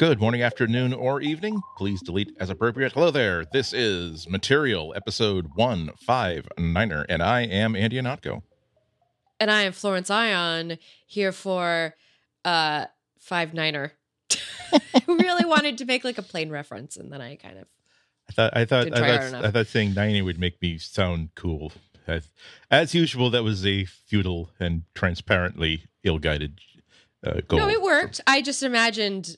Good morning, afternoon, or evening. Please delete as appropriate. Hello there. This is Material, episode 159er, and I am Andy Ihnatko. And I am Florence Ion here for uh five niner. I really wanted to make like a plane reference, and then I kind of I thought I thought I thought. I thought saying 90 would make me sound cool. As, as usual, that was a futile and transparently ill-guided uh, goal. no, it worked. I just imagined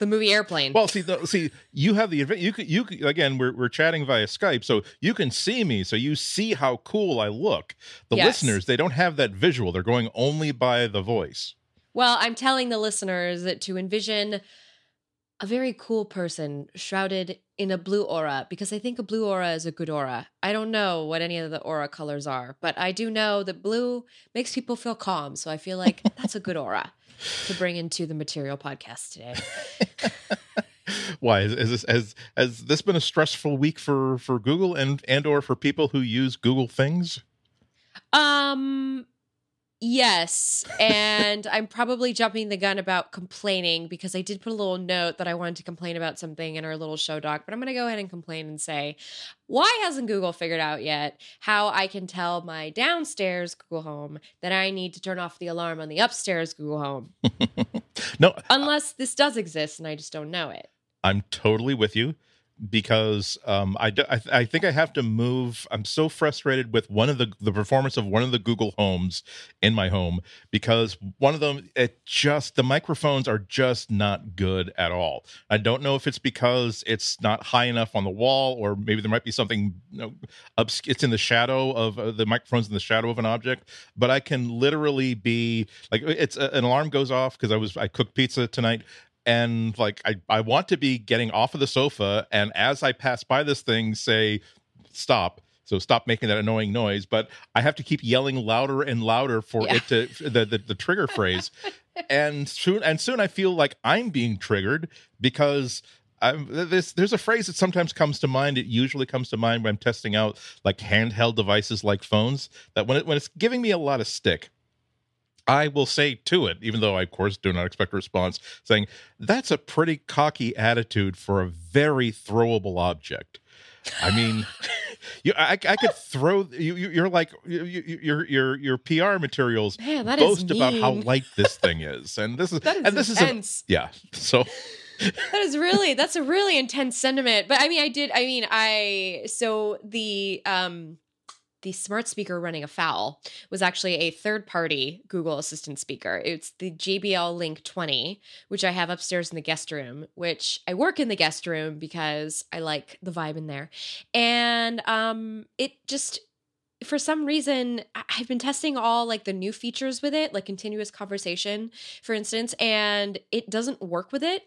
the movie Airplane. Well, see, the, see, you have the you could you could, again. We're we're chatting via Skype, so you can see me, so you see how cool I look. The Yes. listeners, they don't have that visual; they're going only by the voice. Well, I'm telling the listeners that to envision a very cool person shrouded in a blue aura because I think a blue aura is a good aura. I don't know what any of the aura colors are, but I do know that blue makes people feel calm. So I feel like that's a good aura to bring into the material podcast today. Why is, is this has has this been a stressful week for for Google and and or for people who use Google things? Um yes, and I'm probably jumping the gun about complaining because I did put a little note that I wanted to complain about something in our little show doc, but I'm going to go ahead and complain and say, why hasn't Google figured out yet how I can tell my downstairs Google Home that I need to turn off the alarm on the upstairs Google Home? No, uh, Unless this does exist and I just don't know it. I'm totally with you because um, I, I, I think I have to move. I'm so frustrated with one of the the performance of one of the Google Homes in my home because one of them it just the microphones are just not good at all. I don't know if it's because it's not high enough on the wall or maybe there might be something you know, it's in the shadow of uh, the microphones in the shadow of an object. But I can literally be like it's uh, an alarm goes off because I was I cooked pizza tonight and like I, I want to be getting off of the sofa and as i pass by this thing say stop so stop making that annoying noise but i have to keep yelling louder and louder for Yeah. it to the, the, the trigger phrase and soon and soon i feel like i'm being triggered because I'm, this, there's a phrase that sometimes comes to mind. It usually comes to mind when I'm testing out like handheld devices like phones. That when it, when it's giving me a lot of stick, I will say to it, even though I, of course, do not expect a response, saying, That's a pretty cocky attitude for a very throwable object. I mean, you, I, I could throw you. you- You're like you, you, your your your PR materials Man, boast about how light this thing is, and this is and this is a, intense. yeah. So that is really that's a really intense sentiment but i mean i did i mean i so the um the smart speaker running afoul was actually a third party google assistant speaker. It's the jbl link 20 which i have upstairs in the guest room which i work in the guest room because i like the vibe in there. And um it just for some reason i've been testing all like the new features with it like continuous conversation for instance and it doesn't work with it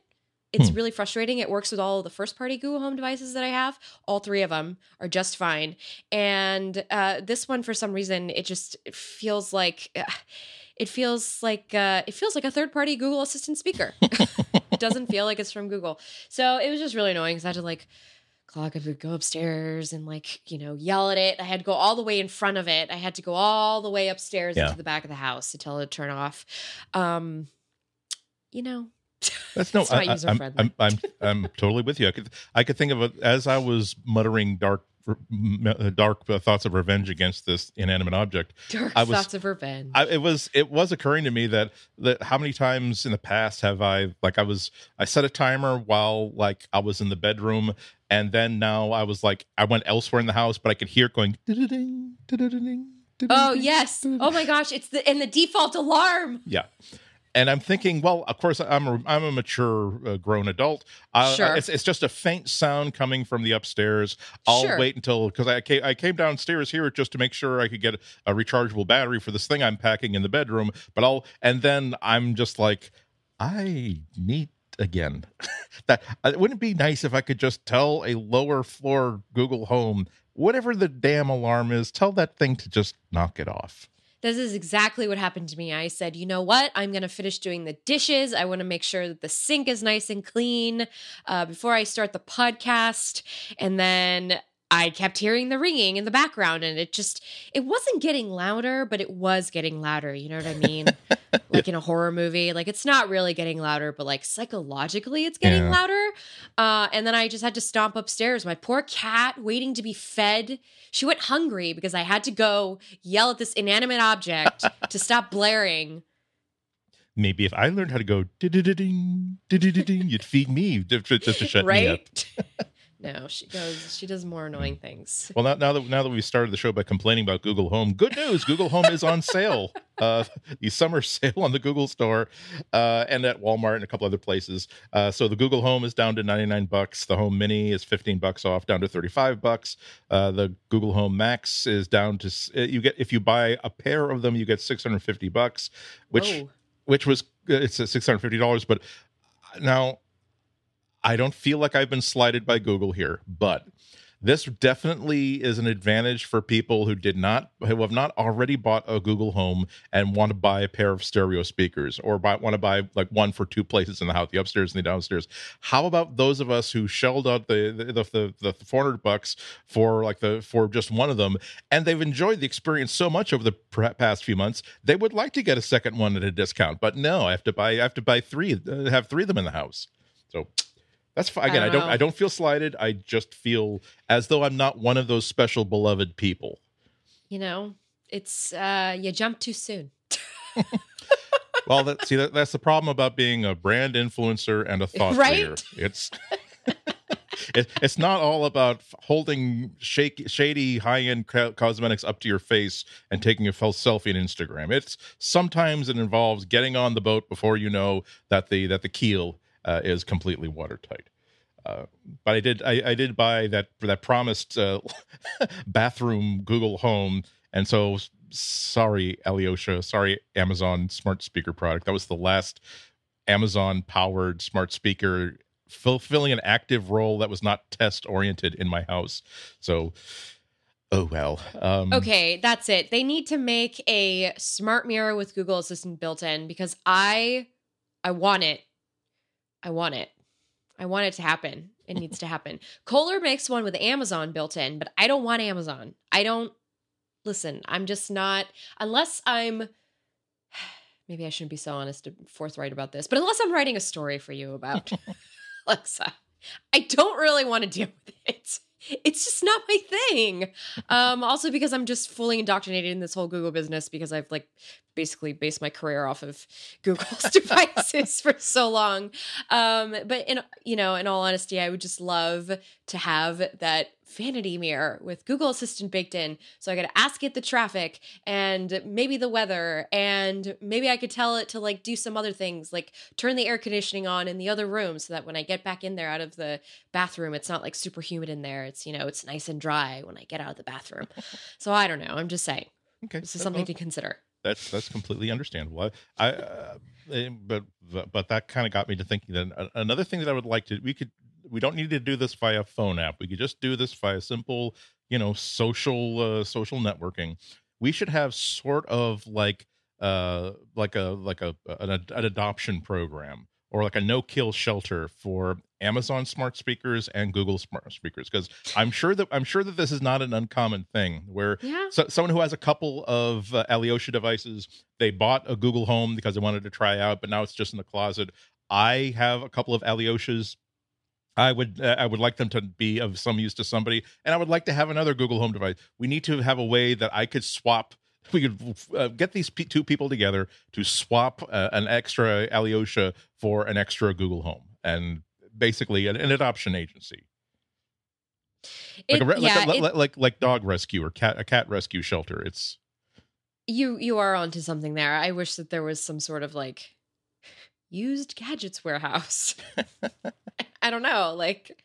it's Hmm. really frustrating. It works with all of the first party Google Home devices that I have. All three of them are just fine. And uh, this one, for some reason, it just it feels like uh, it feels like uh, it feels like a third party Google Assistant speaker. it doesn't feel like it's from Google. So it was just really annoying because I had to like clock up go upstairs and like you know yell at it i had to go all the way in front of it i had to go all the way upstairs Yeah. into the back of the house to tell it to turn off um you know That's no. I, I'm. I'm I'm I'm totally with you. I could I could think of it as I was muttering dark uh, dark thoughts of revenge against this inanimate object. dark I was- thoughts of revenge I, it was it was occurring to me that that how many times in the past have I like I was I set a timer while like I was in the bedroom and then now I was like I went elsewhere in the house but I could hear it going "Da-da-ding, da-da-da-ding, Oh da-da-da-ding, yes. da-da-da-ding." Oh my gosh, it's the and the default alarm. Yeah. And I'm thinking, well, of course, I'm a, I'm a mature, uh, grown adult. Uh, Sure. It's, it's just a faint sound coming from the upstairs. I'll Sure. wait until because I came, I came downstairs here just to make sure I could get a rechargeable battery for this thing I'm packing in the bedroom. But I'll and then I'm just like, I need again. that uh, wouldn't it be nice if I could just tell a lower floor Google Home whatever the damn alarm is, tell that thing to just knock it off. This is exactly what happened to me. I said, you know what? I'm going to finish doing the dishes. I want to make sure that the sink is nice and clean uh, before I start the podcast. And then I kept hearing the ringing in the background and it just it wasn't getting louder, but it was getting louder. You know what I mean? like in a horror movie. Like it's not really getting louder, but like psychologically it's getting Yeah. louder. Uh, and then I just had to stomp upstairs. My poor cat waiting to be fed. She went hungry because I had to go yell at this inanimate object to stop blaring. Maybe if I learned how to go ding ding, ding ding, you'd feed me just to just to shut me up. no, she goes. She does more annoying things. Well, now, now that now that we started the show by complaining about Google Home, good news: Google Home is on sale. Uh, the summer sale on the Google Store uh, and at Walmart and a couple other places. Uh, so the Google Home is down to ninety nine bucks. The Home Mini is fifteen bucks off, down to thirty five bucks. Uh, the Google Home Max is down to uh, you get if you buy a pair of them, you get six hundred fifty bucks, which Whoa. which was uh, it's six hundred fifty dollars. But now, I don't feel like I've been slighted by Google here, but this definitely is an advantage for people who did not who have not already bought a Google Home and want to buy a pair of stereo speakers or buy, want to buy like one for two places in the house, the upstairs and the downstairs. How about those of us who shelled out the the the, the, the 400 bucks for like the for just one of them and they've enjoyed the experience so much over the past few months they would like to get a second one at a discount but no i have to buy i have to buy three uh, have three of them in the house so that's fine again i I don't don't i don't feel slighted i just feel as though i'm not one of those special beloved people You know, it's uh you jump too soon. well that see that, that's the problem about being a brand influencer and a thought Right? leader it's it, it's not all about holding shake, shady high-end co- cosmetics up to your face and taking a false selfie on Instagram. It's sometimes it involves getting on the boat before you know that the that the keel uh, is completely watertight. Uh, but I did I, I did buy that that promised uh, bathroom Google Home, and so sorry Alyosha, sorry Amazon smart speaker product. That was the last Amazon powered smart speaker fulfilling an active role that was not test oriented in my house. So, oh well. Um, Okay, that's it. They need to make a smart mirror with Google Assistant built in because I I want it. I want it. I want it to happen. It needs to happen. Kohler makes one with Amazon built in, but I don't want Amazon. I don't listen, I'm just not unless I'm maybe I shouldn't be so honest and forthright about this, but unless I'm writing a story for you about Alexa, I don't really want to deal with it. It's just not my thing. Um, also because I'm just fully indoctrinated in this whole Google business because I've like basically based my career off of Google's devices for so long. Um, but in you know, in all honesty, I would just love to have that vanity mirror with Google Assistant baked in. So I got to ask it the traffic and maybe the weather, and maybe I could tell it to like do some other things, like turn the air conditioning on in the other room so that when I get back in there out of the bathroom, it's not like super humid in there. It's, you know, it's nice and dry when I get out of the bathroom. so I don't know. I'm just saying. Okay, This is something well, to consider. that's that's completely understandable. I, I uh, eh, but but that kind of got me to thinking that another thing that I would like to we could we don't need to do this via phone app. We could just do this via simple, you know, social uh, social networking. We should have sort of like uh like a like a an, an adoption program or like a no kill shelter for Amazon smart speakers and Google smart speakers because I'm sure that I'm sure that this is not an uncommon thing where Yeah. so, someone who has a couple of uh, Alyosha devices, they bought a Google Home because they wanted to try out, but now it's just in the closet. I have a couple of Alyoshas. I would uh, I would like them to be of some use to somebody, and I would like to have another Google Home device. We need to have a way that I could swap. We could uh, get these p- two people together to swap uh, an extra Alyosha for an extra Google Home, and basically an, an adoption agency like a, like, yeah, a, it- like like like dog rescue or cat a cat rescue shelter. It's you you are onto something there. I wish that there was some sort of like used gadgets warehouse. I don't know, like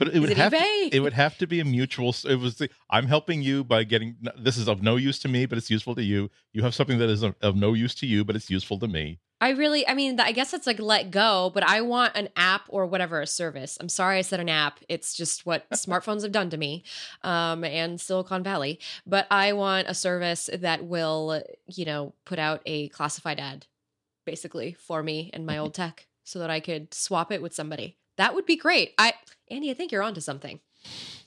but it would it have eBay? to, it would have to be a mutual. It was the I'm helping you by getting this is of no use to me, but it's useful to you. You have something that is of, of no use to you, but it's useful to me. I really, I mean, I guess it's like letgo, but I want an app or whatever, a service. I'm sorry I said an app. It's just what smartphones have done to me um, and Silicon Valley. But I want a service that will, you know, put out a classified ad basically for me and my old tech so that I could swap it with somebody. That would be great. I, Andy, I think you're onto something.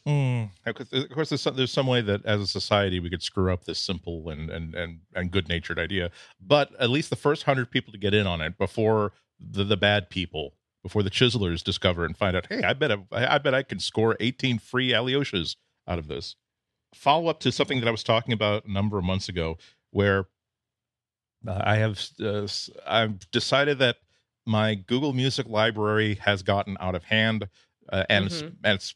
Mm. Of course, there's some, there's some way that as a society we could screw up this simple and and and, and good natured idea. But at least the first hundred people to get in on it before the, the bad people, before the chiselers discover and find out, hey, I bet I, I bet I can score 18 free Alyoshas out of this. Follow up to something that I was talking about a number of months ago, where uh, I have uh, I've decided that my Google Music library has gotten out of hand, uh, and, mm-hmm. it's, and it's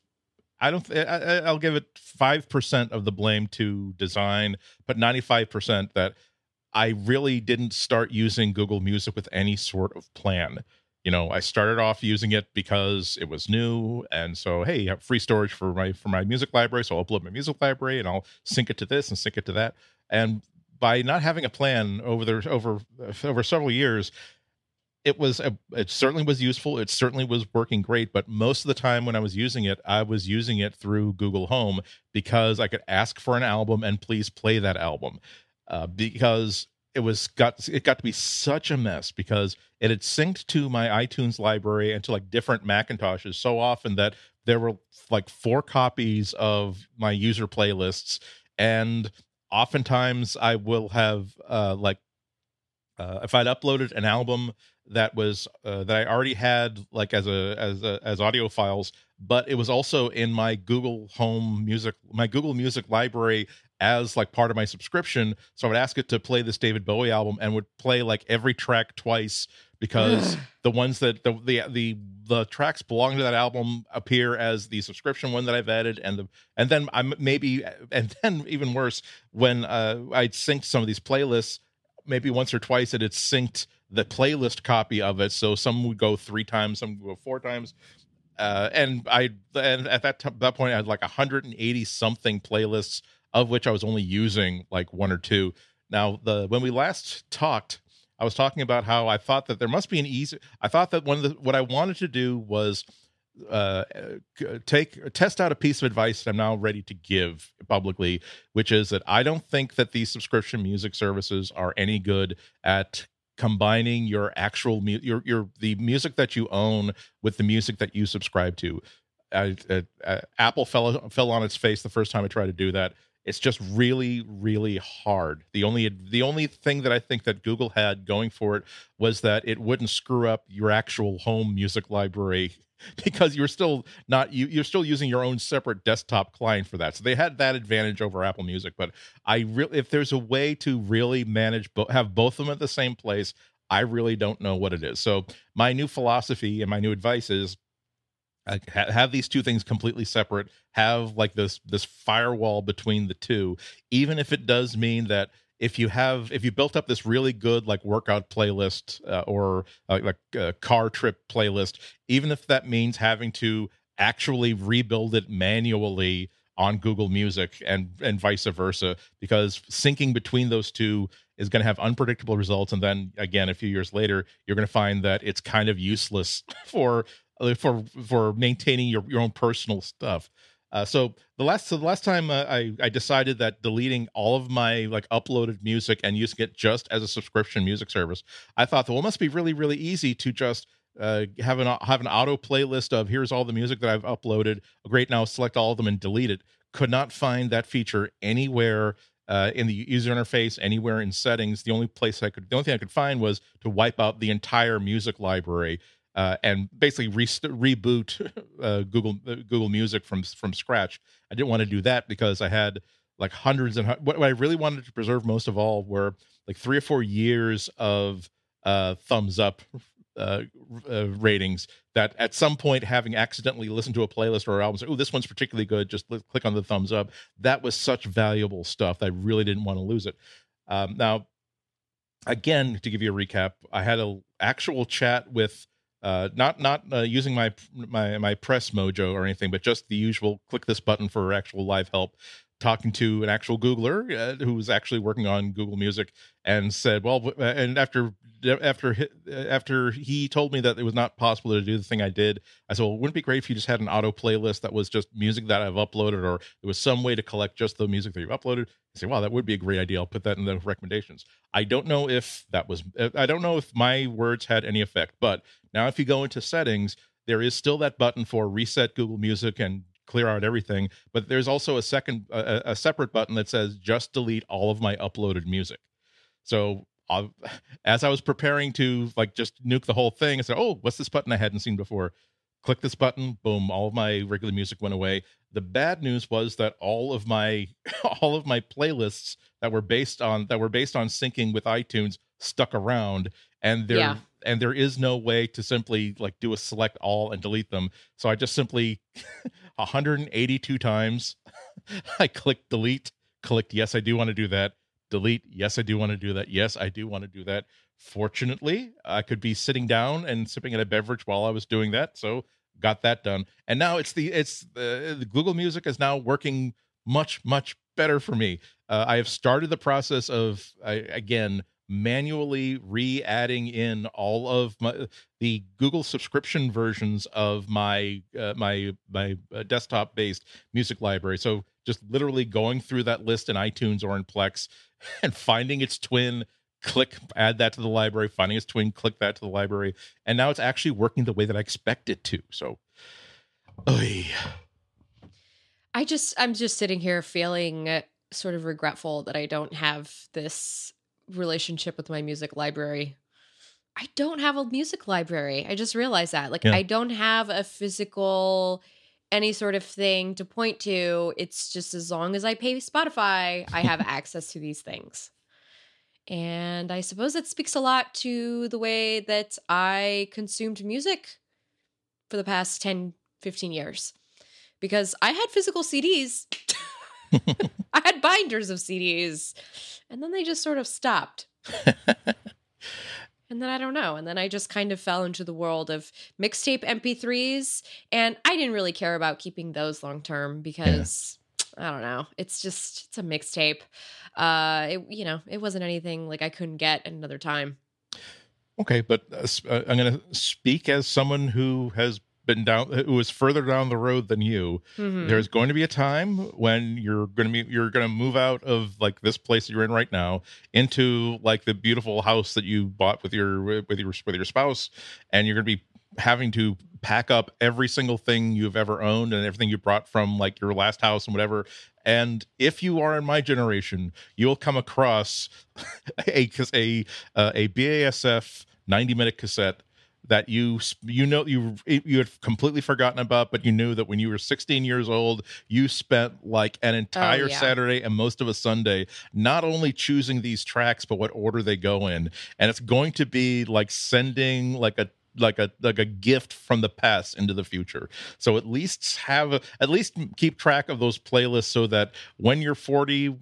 I don't. I, I'll give it five percent of the blame to design, but ninety five percent that I really didn't start using Google Music with any sort of plan. You know, I started off using it because it was new, and so hey, you have free storage for my for my music library, so I'll upload my music library and I'll sync it to this and sync it to that. And by not having a plan over the over over several years, it was a, it certainly was useful. It certainly was working great but most of the time when i was using it i was using it through google home because i could ask for an album and please play that album uh, because it was got it got to be such a mess because it had synced to my itunes library and to like different macintoshes so often that there were like four copies of my user playlists and oftentimes i will have uh like uh, if I'd uploaded an album that was uh, that I already had like as a as a, as audio files, but it was also in my Google Home Music, my Google Music library as like part of my subscription. So I would ask it to play this David Bowie album and would play like every track twice because the ones that the, the the the tracks belong to that album appear as the subscription one that I've added, and the and then I'm maybe and then even worse when uh, I'd synced some of these playlists maybe once or twice it had synced the playlist copy of it. So some would go three times, some would go four times. Uh, and I and at that t- that point I had like 180 something playlists of which I was only using like one or two. Now the when we last talked, I was talking about how I thought that there must be an easy. I thought that one of the what I wanted to do was uh, take test out a piece of advice that I'm now ready to give publicly, which is that I don't think that these subscription music services are any good at combining your actual mu- your your the music that you own with the music that you subscribe to. Apple fell fell on its face the first time I tried to do that. It's just really really hard. The only the only thing that I think that Google had going for it was that it wouldn't screw up your actual home music library because you're still not you you're still using your own separate desktop client for that. So they had that advantage over Apple Music. But I really, if there's a way to really manage bo- have both of them at the same place, I really don't know what it is. So my new philosophy and my new advice is have these two things completely separate have like this this firewall between the two even if it does mean that if you have if you built up this really good like workout playlist uh, or uh, like a car trip playlist even if that means having to actually rebuild it manually on Google Music and and vice versa because syncing between those two is going to have unpredictable results and then again a few years later you're going to find that it's kind of useless for uh, for for maintaining your your own personal stuff uh, so the last so the last time uh, I I decided that deleting all of my like uploaded music and using it just as a subscription music service, I thought that well, it must be really really easy to just uh, have an have an auto playlist of here's all the music that I've uploaded. Great, now select all of them and delete it. Could not find that feature anywhere uh, in the user interface, anywhere in settings. The only place I could, the only thing I could find was to wipe out the entire music library uh, and basically re- reboot uh, Google uh, Google Music from from scratch. I didn't want to do that because I had like hundreds and what I really wanted to preserve most of all were like three or four years of uh, thumbs up uh, uh, ratings that at some point having accidentally listened to a playlist or album oh this one's particularly good just click on the thumbs up. That was such valuable stuff. I really didn't want to lose it. Um, now again to give you a recap i had an actual chat with uh, not not uh, using my my my press mojo or anything, but just the usual click this button for actual live help. Talking to an actual Googler uh, who was actually working on Google Music and said, "Well," uh, and after after after he told me that it was not possible to do the thing I did, I said, "Well, wouldn't it be great if you just had an auto playlist that was just music that I've uploaded, or there was some way to collect just the music that you've uploaded?" I said, "Wow, that would be a great idea. I'll put that in the recommendations." I don't know if that was I don't know if my words had any effect, but now, if you go into settings, there is still that button for reset Google Music and clear out everything. But there's also a second, a, a separate button that says just delete all of my uploaded music. So uh, as I was preparing to like just nuke the whole thing, I said, "Oh, what's this button I hadn't seen before?" Click this button, boom! All of my regular music went away. The bad news was that all of my all of my playlists that were based on that were based on syncing with iTunes stuck around, and there yeah. and there is no way to simply like do a select all and delete them. So I just simply 182 times I clicked delete, clicked yes, I do want to do that delete. Yes, I do want to do that. Yes, I do want to do that. Fortunately, I could be sitting down and sipping at a beverage while I was doing that, so got that done. And now it's the it's the, the Google Music is now working much much better for me. Uh, I have started the process of I, again manually re-adding in all of my the Google subscription versions of my uh, my my uh, desktop based music library. So just literally going through that list in iTunes or in Plex and finding its twin click add that to the library finding its twin click that to the library and now it's actually working the way that i expect it to so oy. i just i'm just sitting here feeling sort of regretful that i don't have this relationship with my music library i don't have a music library i just realized that like yeah. i don't have a physical any sort of thing to point to. It's just as long as I pay Spotify, I have access to these things. And I suppose that speaks a lot to the way that I consumed music for the past 10, 15 years. Because I had physical CDs, I had binders of CDs, and then they just sort of stopped. And then I don't know. And then I just kind of fell into the world of mixtape MP3s. And I didn't really care about keeping those long term because yeah. I don't know. It's just, it's a mixtape. Uh, it, you know, it wasn't anything like I couldn't get another time. Okay. But uh, uh I'm going to speak as someone who has been down who was further down the road than you mm-hmm. there's going to be a time when you're going to be you're going to move out of like this place you're in right now into like the beautiful house that you bought with your with your with your spouse and you're going to be having to pack up every single thing you've ever owned and everything you brought from like your last house and whatever and if you are in my generation you'll come across a a uh, a BASF 90 minute cassette that you you know you you had completely forgotten about but you knew that when you were 16 years old you spent like an oh, entire oh, yeah. saturday and most of a sunday not only choosing these tracks but what order they go in and it's going to be like sending like a like a like a gift from the past into the future. So at least have at least keep track of those playlists so that when you're 40,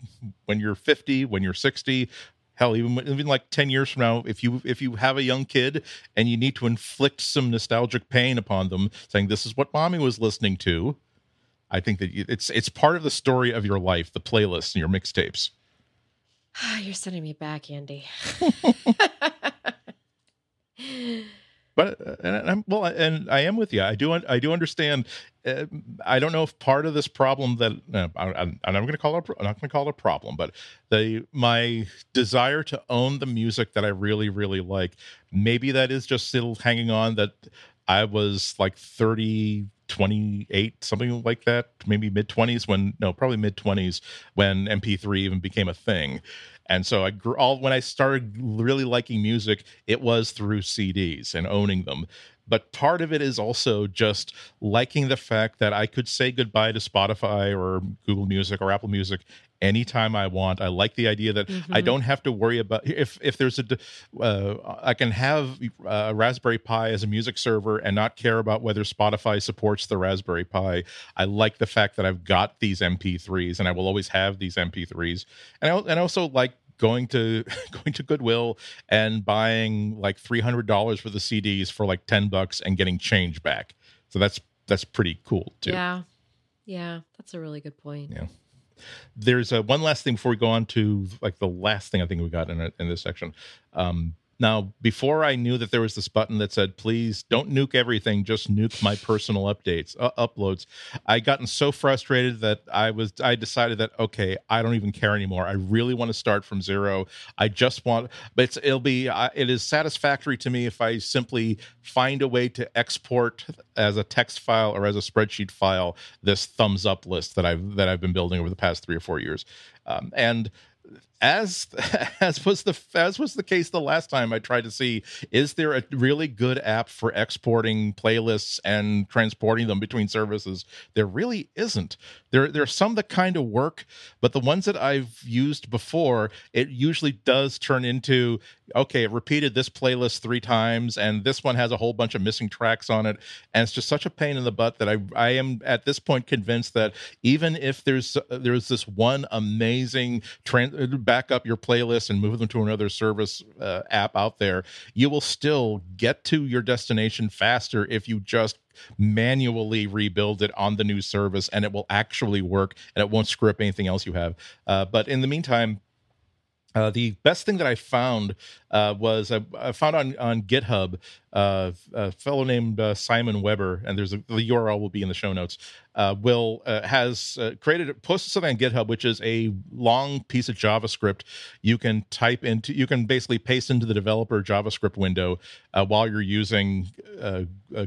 when you're 50, when you're 60, hell even even like 10 years from now if you if you have a young kid and you need to inflict some nostalgic pain upon them saying this is what mommy was listening to i think that it's it's part of the story of your life the playlists and your mixtapes. You're sending me back andy but uh, and I'm well, and I am with you. I do I do understand. Uh, I don't know if part of this problem that uh, I, am going to call it. I'm not going to call it a problem, but the my desire to own the music that I really really like. Maybe that is just still hanging on. That I was like 30 28 something like that maybe mid 20s when no probably mid 20s when mp3 even became a thing and so I grew all when I started really liking music, it was through CDs and owning them. But part of it is also just liking the fact that I could say goodbye to Spotify or Google Music or Apple Music anytime I want. I like the idea that mm-hmm. I don't have to worry about if if there's a uh, I can have a Raspberry Pi as a music server and not care about whether Spotify supports the Raspberry Pi. I like the fact that I've got these MP3s and I will always have these MP3s. And I and also like going to going to Goodwill and buying like three hundred dollars for the CDs for like ten bucks and getting change back. So that's that's pretty cool too. Yeah, yeah, that's a really good point. Yeah. There's a, one last thing before we go on to like the last thing I think we got in in this section. Um, Now, before I knew that there was this button that said, please don't nuke everything, just nuke my personal updates, uh, uploads, I gotten so frustrated that I was, I decided that, okay, I don't even care anymore. I really want to start from zero. I just want, but it'll be, uh, it is satisfactory to me if I simply find a way to export as a text file or as a spreadsheet file this thumbs up list that I've, that I've been building over the past three or four years. Um, and as as was the as was the case the last time I tried to see is there a really good app for exporting playlists and transporting them between services? There really isn't. There there are some that kind of work but the ones that I've used before it usually does turn into okay it repeated this playlist 3 times and this one has a whole bunch of missing tracks on it and it's just such a pain in the butt that I I am at this point convinced that even if there's there's this one amazing trans back up your playlist and move them to another service uh, app out there, you will still get to your destination faster if you just manually rebuild it on the new service and it will actually work and it won't screw up anything else you have. Uh, but in the meantime, uh, the best thing that I found uh, was I, I, found on on GitHub uh, a fellow named uh, Simon Weber, and there's a, the URL will be in the show notes. Uh, will uh, has created posted something on GitHub, which is a long piece of JavaScript you can type into. You can basically paste into the developer JavaScript window while you're using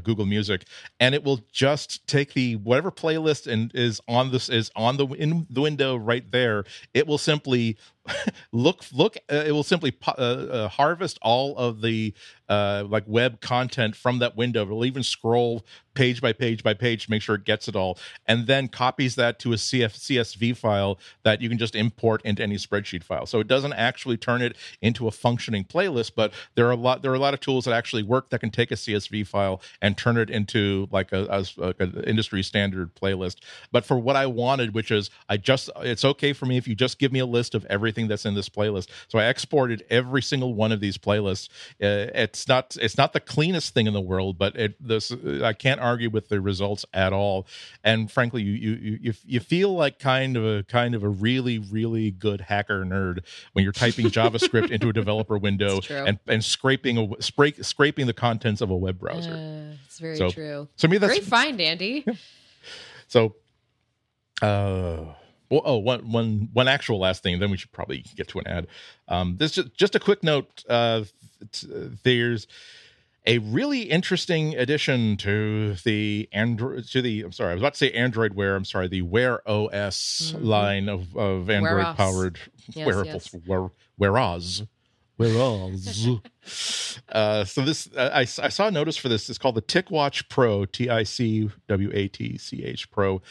Google Music, and it will just take the whatever playlist and is on this is on the in the window right there. It will simply look look. Uh, it will simply uh, uh, harvest all of the uh, like web content from that window. It'll even scroll page by page by page to make sure it gets it all, and then copies that to a CF, CSV file that you can just import into any spreadsheet file. So it doesn't actually turn it into a functioning playlist, but there are a lot there are a lot of tools that actually work that can take a CSV file and turn it into like a, a like an industry standard playlist. But for what I wanted, which is I just it's okay for me if you just give me a list of everything that's in this playlist. So I exported every single one of these playlists. Uh, not it's not the cleanest thing in the world, but it this I can't argue with the results at all. And frankly, you you you you feel like kind of a kind of a really really good hacker nerd when you're typing JavaScript into a developer window and and scraping a scrape, scraping the contents of a web browser. Uh, it's very so, true. So me that's great find, Andy. Yeah. So, uh. Well, oh, one, one, one actual last thing, then we should probably get to an ad. Um, this just just a quick note. Uh, there's a really interesting addition to the Android to the I'm sorry, I was about to say Android Wear. I'm sorry, the Wear OS mm-hmm. line of, of Android powered yes, wearables. Yes. Wear, whereas whereas uh, so this uh, I, I saw a notice for this. It's called the TicWatch Pro, T I C W A T C H Pro.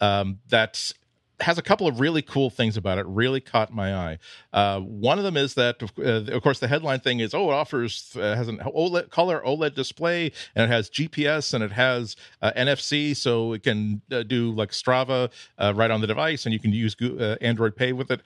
Um, that's has a couple of really cool things about it. Really caught my eye. Uh, one of them is that, uh, of course, the headline thing is, oh, it offers uh, has an OLED color OLED display and it has GPS and it has uh, NFC, so it can uh, do like Strava uh, right on the device, and you can use Go- Android Pay with it,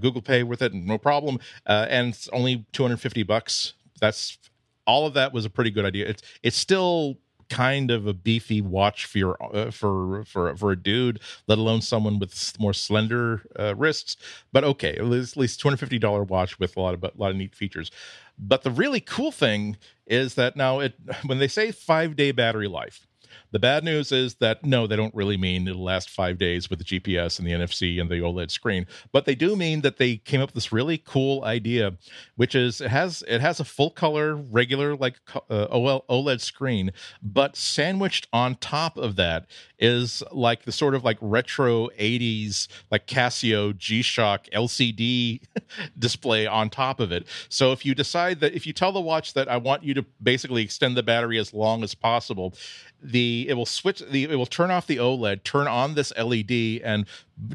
Google Pay with it, no problem. and it's only two hundred fifty bucks. That's all of that was a pretty good idea. It's it's still kind of a beefy watch for your, uh, for for for a dude, let alone someone with more slender uh, wrists. But okay, at least, two hundred fifty dollar watch with a lot of a lot of neat features. But the really cool thing is that now it when they say five day battery life, the bad news is that no, they don't really mean it'll last five days with the GPS and the NFC and the OLED screen, but they do mean that they came up with this really cool idea, which is it has it has a full color regular like uh, OLED screen, but sandwiched on top of that is like the sort of like retro 80s like Casio G-Shock LCD display on top of it. So if you decide that if you tell the watch that I want you to basically extend the battery as long as possible, the it will switch the it will turn off the OLED, turn on this LED, and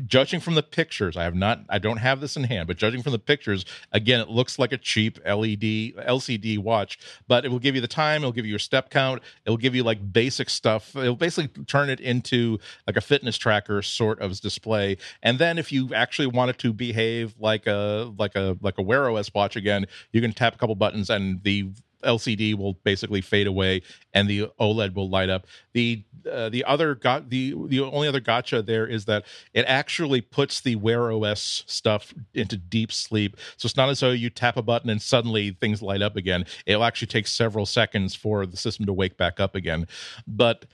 judging from the pictures, I have not I don't have this in hand, but judging from the pictures, again, it looks like a cheap LED LCD watch, but it will give you the time, it'll give you your step count, it'll give you like basic stuff. It'll basically turn it into like a fitness tracker sort of display. And then if you actually want it to behave like a like a like a Wear OS watch again, you can tap a couple buttons and the LCD will basically fade away and the OLED will light up. The uh, the other got the the only other gotcha there is that it actually puts the Wear OS stuff into deep sleep. So it's not as though you tap a button and suddenly things light up again. It'll actually take several seconds for the system to wake back up again. But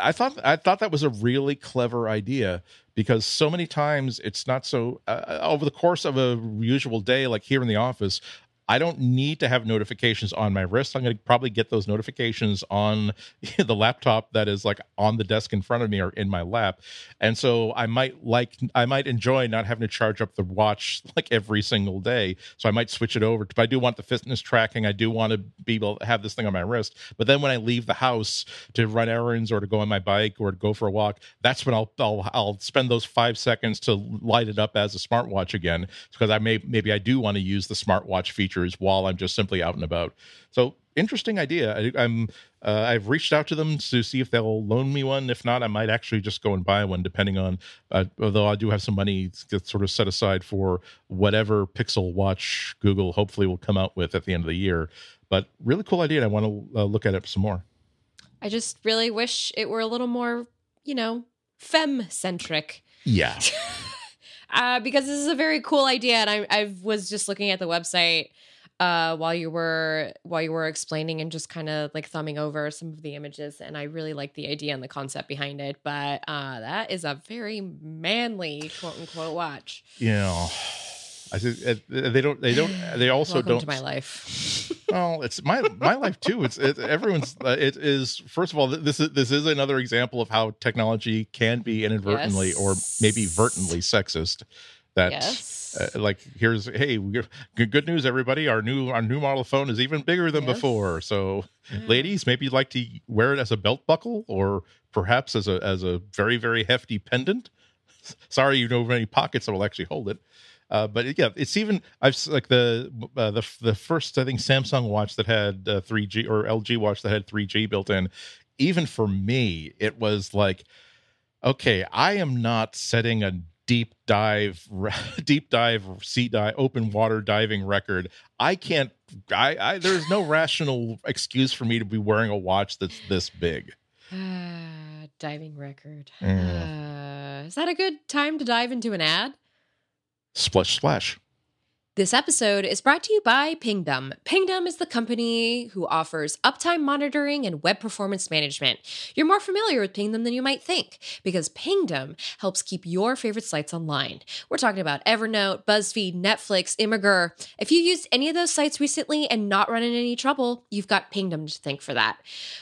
I thought I thought that was a really clever idea because so many times it's not so uh, over the course of a usual day like here in the office I don't need to have notifications on my wrist. I'm going to probably get those notifications on the laptop that is like on the desk in front of me or in my lap. And so I might like, I might enjoy not having to charge up the watch like every single day. So I might switch it over. But I do want the fitness tracking. I do want to be able to have this thing on my wrist. But then when I leave the house to run errands or to go on my bike or to go for a walk, that's when I'll, I'll, I'll spend those five seconds to light it up as a smartwatch again. Because I may, maybe I do want to use the smartwatch feature while I'm just simply out and about. So interesting idea. I, am uh, I've reached out to them to see if they'll loan me one. If not, I might actually just go and buy one, depending on. Uh, although I do have some money that's sort of set aside for whatever Pixel Watch Google hopefully will come out with at the end of the year. But really cool idea, and I want to uh, look at it some more. I just really wish it were a little more, you know, fem centric. Yeah. uh, because this is a very cool idea, and I, I was just looking at the website uh, while you were while you were explaining and just kind of like thumbing over some of the images, and I really like the idea and the concept behind it. But uh, that is a very manly quote unquote watch. Yeah. I think they don't. They don't. They also Welcome don't. To my life. well, it's my my life too. It's it, everyone's. Uh, it is first of all. This is this is another example of how technology can be inadvertently yes. or maybe vertently sexist. That yes. uh, like here's hey good, good news everybody our new our new model phone is even bigger than yes. before. So mm. ladies, maybe you'd like to wear it as a belt buckle or perhaps as a as a very very hefty pendant. Sorry, you don't have any pockets that will actually hold it. Uh, but yeah, it's even I've like the uh, the the first I think Samsung watch that had uh, 3G or LG watch that had 3G built in. Even for me, it was like, okay, I am not setting a deep dive deep dive sea dive open water diving record i can't i, I there's no rational excuse for me to be wearing a watch that's this big diving record mm. uh, is that a good time to dive into an ad Splash splash. This episode is brought to you by Pingdom. Pingdom is the company who offers uptime monitoring and web performance management. You're more familiar with Pingdom than you might think because Pingdom helps keep your favorite sites online. We're talking about Evernote, BuzzFeed, Netflix, Imgur. If you used any of those sites recently and not run into any trouble, you've got Pingdom to thank for that.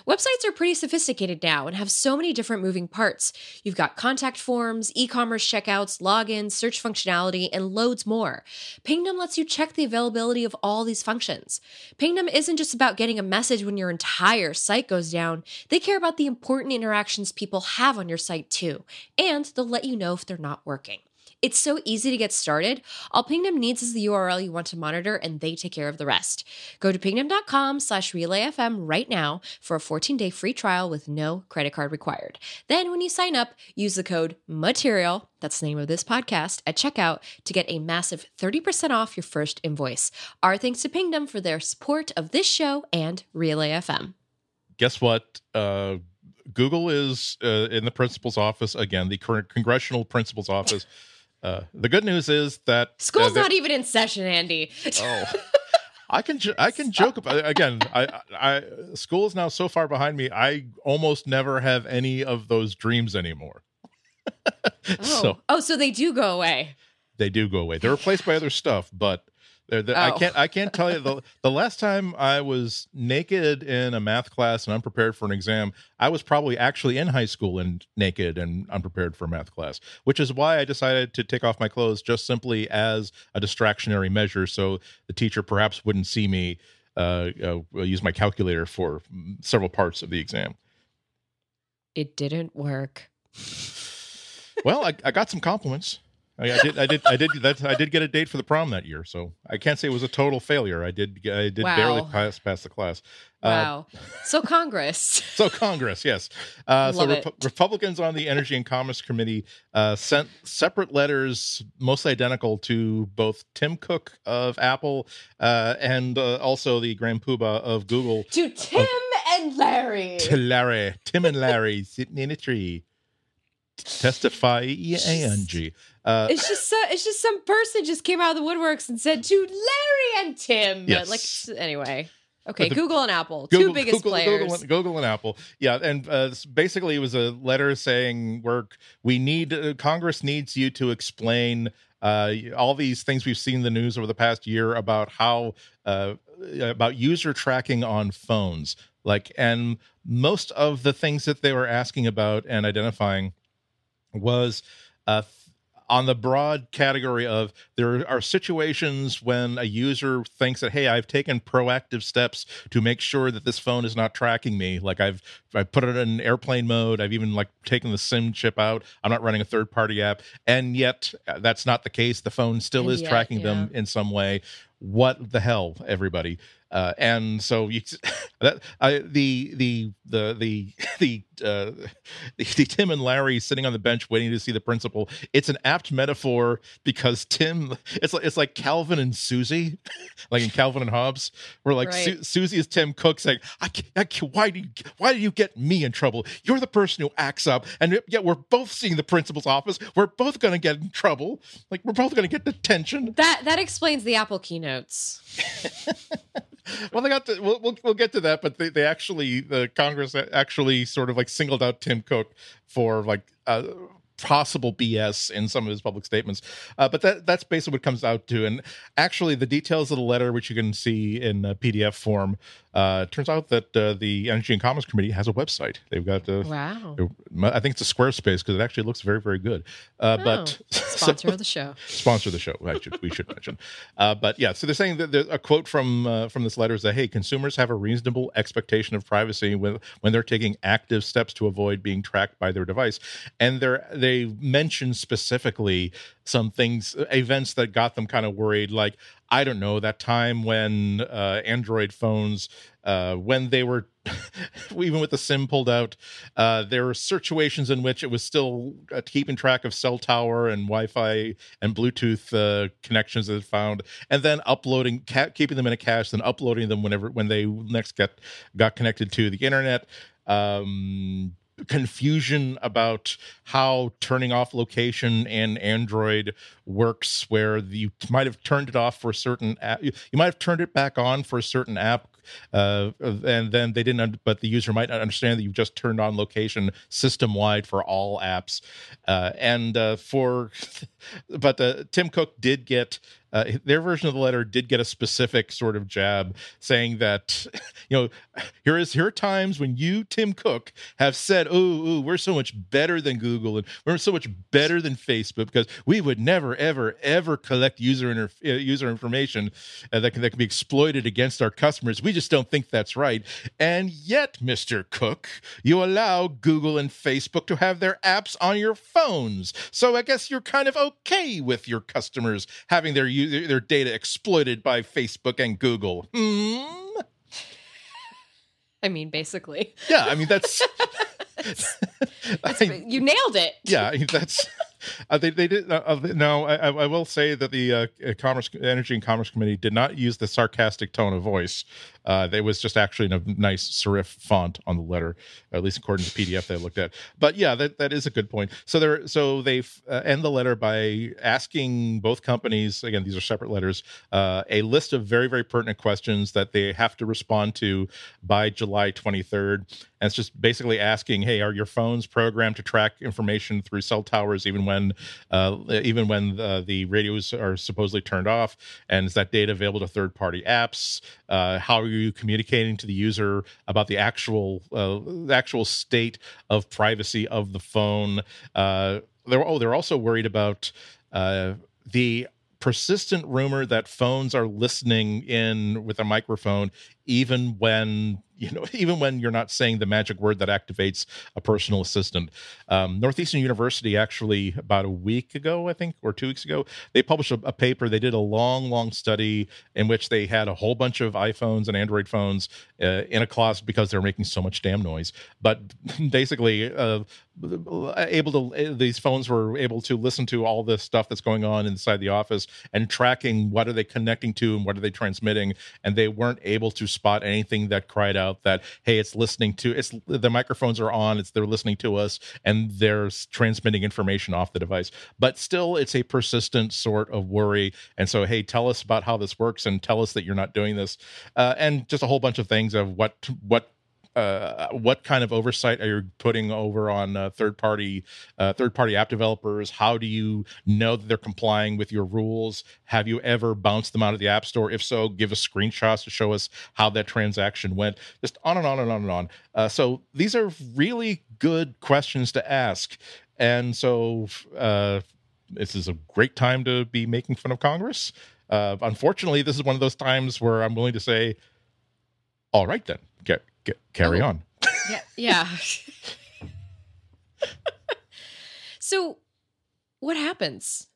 Websites are pretty sophisticated now and have so many different moving parts. You've got contact forms, e commerce checkouts, logins, search functionality, and loads more. Pingdom lets you check the availability of all these functions. Pingdom isn't just about getting a message when your entire site goes down, they care about the important interactions people have on your site too, and they'll let you know if they're not working. It's so easy to get started. All Pingdom needs is the URL you want to monitor, and they take care of the rest. Go to pingdom.com slash relayfm right now for a 14-day free trial with no credit card required. Then when you sign up, use the code MATERIAL, that's the name of this podcast, at checkout to get a massive 30% off your first invoice. Our thanks to Pingdom for their support of this show and Relay FM. Guess what? Uh Google is uh, in the principal's office again, the current congressional principal's office. Uh, the good news is that school's uh, not even in session, Andy. oh, I can I can joke about again. I I school is now so far behind me. I almost never have any of those dreams anymore. oh. So, oh, so they do go away. They do go away. They're replaced by other stuff, but oh. I can't. I can't tell you the the last time I was naked in a math class and unprepared for an exam. I was probably actually in high school and naked and unprepared for a math class, which is why I decided to take off my clothes just simply as a distractionary measure, so the teacher perhaps wouldn't see me uh, uh, use my calculator for several parts of the exam. It didn't work. well, I, I got some compliments. I, I did, I did, I did that. I did get a date for the prom that year, so I can't say it was a total failure. I did, I did Wow. barely pass pass the class. Uh, Wow. so Congress. so Congress, yes. Uh, so. Republicans on the Energy and Commerce Committee uh, sent separate letters, mostly identical, to both Tim Cook of Apple uh, and uh, also the Grand Poobah of Google. to Tim and Larry. To Larry, Tim and Larry sitting in a tree. Testify, E A N G. Uh, It's just so, it's just some person just came out of the woodworks and said to Larry and Tim. Yes. Like anyway. Okay, the- Google and Apple, Google, two biggest Google, players. Google, and, Google and Apple. Yeah, and uh, basically it was a letter saying we're we need uh, Congress needs you to explain uh, all these things we've seen in the news over the past year about how uh, about user tracking on phones. Like, and most of the things that they were asking about and identifying was uh, on the broad category of there are situations when a user thinks that hey i've taken proactive steps to make sure that this phone is not tracking me. Like i've i put it in airplane mode. I've even like taken the sim chip out. I'm not running a third party app. And yet uh, that's not the case. The phone still is yet, tracking them in some way. What the hell everybody uh, and so you that I, the the the the the, uh, the the Tim and Larry sitting on the bench waiting to see the principal. It's an apt metaphor because Tim it's like it's like Calvin and Susie, like in Calvin and Hobbes, where like Su- Susie is Tim Cook saying, I, can't, I can't, why do you why do you get me in trouble? You're the person who acts up, and yet we're both seeing the principal's office. We're both going to get in trouble. Like we're both going to get detention. that that explains the Apple keynotes. well they got to we'll, we'll, we'll get to that but they, they actually the congress actually sort of like singled out tim cook for like uh possible bs in some of his public statements uh, but that that's basically what it comes out to and actually the details of the letter which you can see in pdf form uh turns out that uh, the energy and commerce committee has a website they've got uh, Wow. I think it's a Squarespace because it actually looks very, very good. Uh, but Oh, sponsor of the show. sponsor the show. I should, we should mention. Uh, but yeah, so they're saying that a quote from uh, from this letter is that hey, consumers have a reasonable expectation of privacy when when they're taking active steps to avoid being tracked by their device, and they're they they mentioned specifically some things, events that got them kind of worried, like. I don't know that time when uh, Android phones, uh, when they were, even with the SIM pulled out, uh, there were situations in which it was still uh, keeping track of cell tower and Wi-Fi and Bluetooth uh, connections that it found, and then uploading, ca- keeping them in a cache, then uploading them whenever when they next get got connected to the internet. Um, confusion about how turning off location in android works where you might have turned it off for a certain app you, you might have turned it back on for a certain app uh, and then they didn't but the user might not understand that you've just turned on location system wide for all apps. Uh, and uh, for but uh, tim cook did get uh, their version of the letter did get a specific sort of jab saying that you know here is here are times when you tim cook have said oh, we're so much better than google and we're so much better than facebook because we would never ever ever collect user uh, user information uh, that can that can be exploited against our customers. We just don't think that's right. And yet mr cook you allow google and facebook to have their apps on your phones. So i guess you're kind of okay with your customers having their u- their data exploited by facebook and google hmm I mean, basically, yeah i mean that's I- you nailed it. yeah, that's uh, they they did. Uh, uh, no, I, I I will say that the uh, Commerce Energy and Commerce Committee did not use the sarcastic tone of voice. Uh, it was just actually in a nice serif font on the letter, at least according to the PDF they looked at. But yeah, that, that is a good point. So there, so they uh, end the letter by asking both companies again. These are separate letters. Uh, a list of very very pertinent questions that they have to respond to by July 23rd. And it's just basically asking, hey, are your phones programmed to track information through cell towers even when uh, even when uh, the radios are supposedly turned off? And is that data available to third party apps? Uh, how are you communicating to the user about the actual uh, the actual state of privacy of the phone? Uh, they're oh, they're also worried about uh, the persistent rumor that phones are listening in with a microphone even when you know, even when you're not saying the magic word that activates a personal assistant. Um, Northeastern University actually about a week ago, I think, or two weeks ago, they published a, a, paper. They did a long, long study in which they had a whole bunch of iPhones and Android phones uh, in a closet because they're making so much damn noise. But basically, uh, able to these phones were able to listen to all the stuff that's going on inside the office and tracking what are they connecting to and what are they transmitting. And they weren't able to spot anything that cried out that hey it's listening to it's the microphones are on it's they're listening to us and they're transmitting information off the device. But still it's a persistent sort of worry. And so hey tell us about how this works and tell us that you're not doing this. Uh, and just a whole bunch of things of what what uh, what kind of oversight are you putting over on uh, third party uh, third party app developers? How do you know that they're complying with your rules? Have you ever bounced them out of the app store? If so, give us screenshots to show us how that transaction went. Just on and on and on and on. Uh, so these are really good questions to ask, and so uh, this is a great time to be making fun of Congress. Uh, unfortunately, this is one of those times where I'm willing to say, "All right, then, carry oh. on. Yeah. Yeah. so what happens?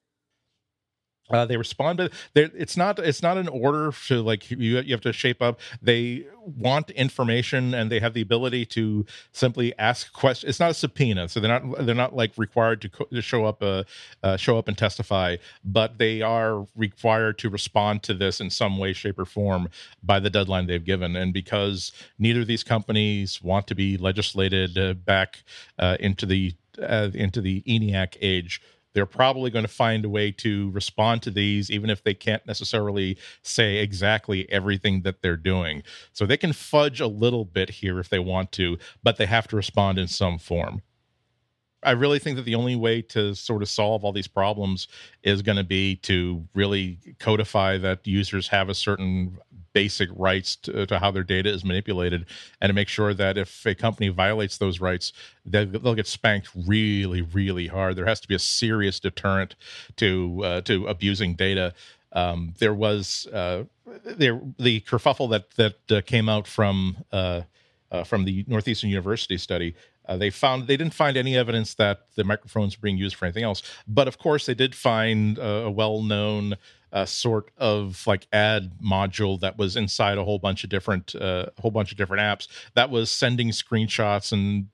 Uh, they respond, but it's not it's not an order to like you you have to shape up. They want information and they have the ability to simply ask questions. It's not a subpoena, so they're not they're not like required to, co- to show up uh, uh, show up and testify, but they are required to respond to this in some way, shape, or form by the deadline they've given. And because neither of these companies want to be legislated uh, back uh, into the uh, into the ENIAC age they're probably going to find a way to respond to these, even if they can't necessarily say exactly everything that they're doing. So they can fudge a little bit here if they want to, but they have to respond in some form. I really think that the only way to sort of solve all these problems is going to be to really codify that users have a certain basic rights to, to, how their data is manipulated and to make sure that if a company violates those rights they'll, they'll get spanked really really hard. There has to be a serious deterrent to uh, to abusing data. Um, there was uh, there the kerfuffle that that uh, came out from uh, uh, from the Northeastern University study uh, they found they didn't find any evidence that the microphones were being used for anything else, but of course they did find a well-known uh, sort of like ad module that was inside a whole bunch of different uh, whole bunch of different apps that was sending screenshots and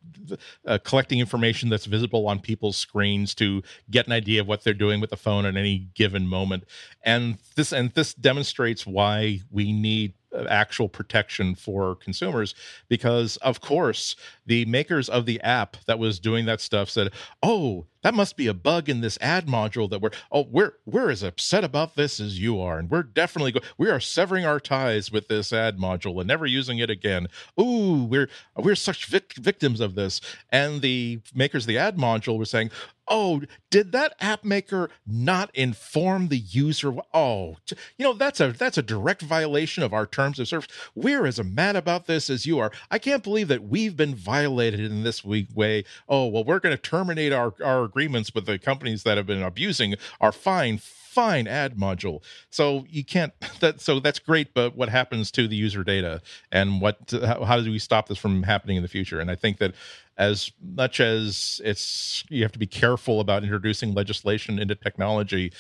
uh, collecting information that's visible on people's screens to get an idea of what they're doing with the phone at any given moment. And this and this demonstrates why we need actual protection for consumers because of course the makers of the app that was doing that stuff said oh that must be a bug in this ad module that we're oh we're we're as upset about this as you are and we're definitely go- we are severing our ties with this ad module and never using it again. Ooh we're we're such vic- victims of this. And the makers of the ad module were saying oh did that app maker not inform the user? Oh you know that's a that's a direct violation of our terms of service. We're as mad about this as you are. I can't believe that we've been violated in this way. Oh well we're going to terminate our our agreements with the companies that have been abusing our fine fine ad module. So you can't that so that's great but what happens to the user data? And what how, how do we stop this from happening in the future? And i think that as much as it's you have to be careful about introducing legislation into technology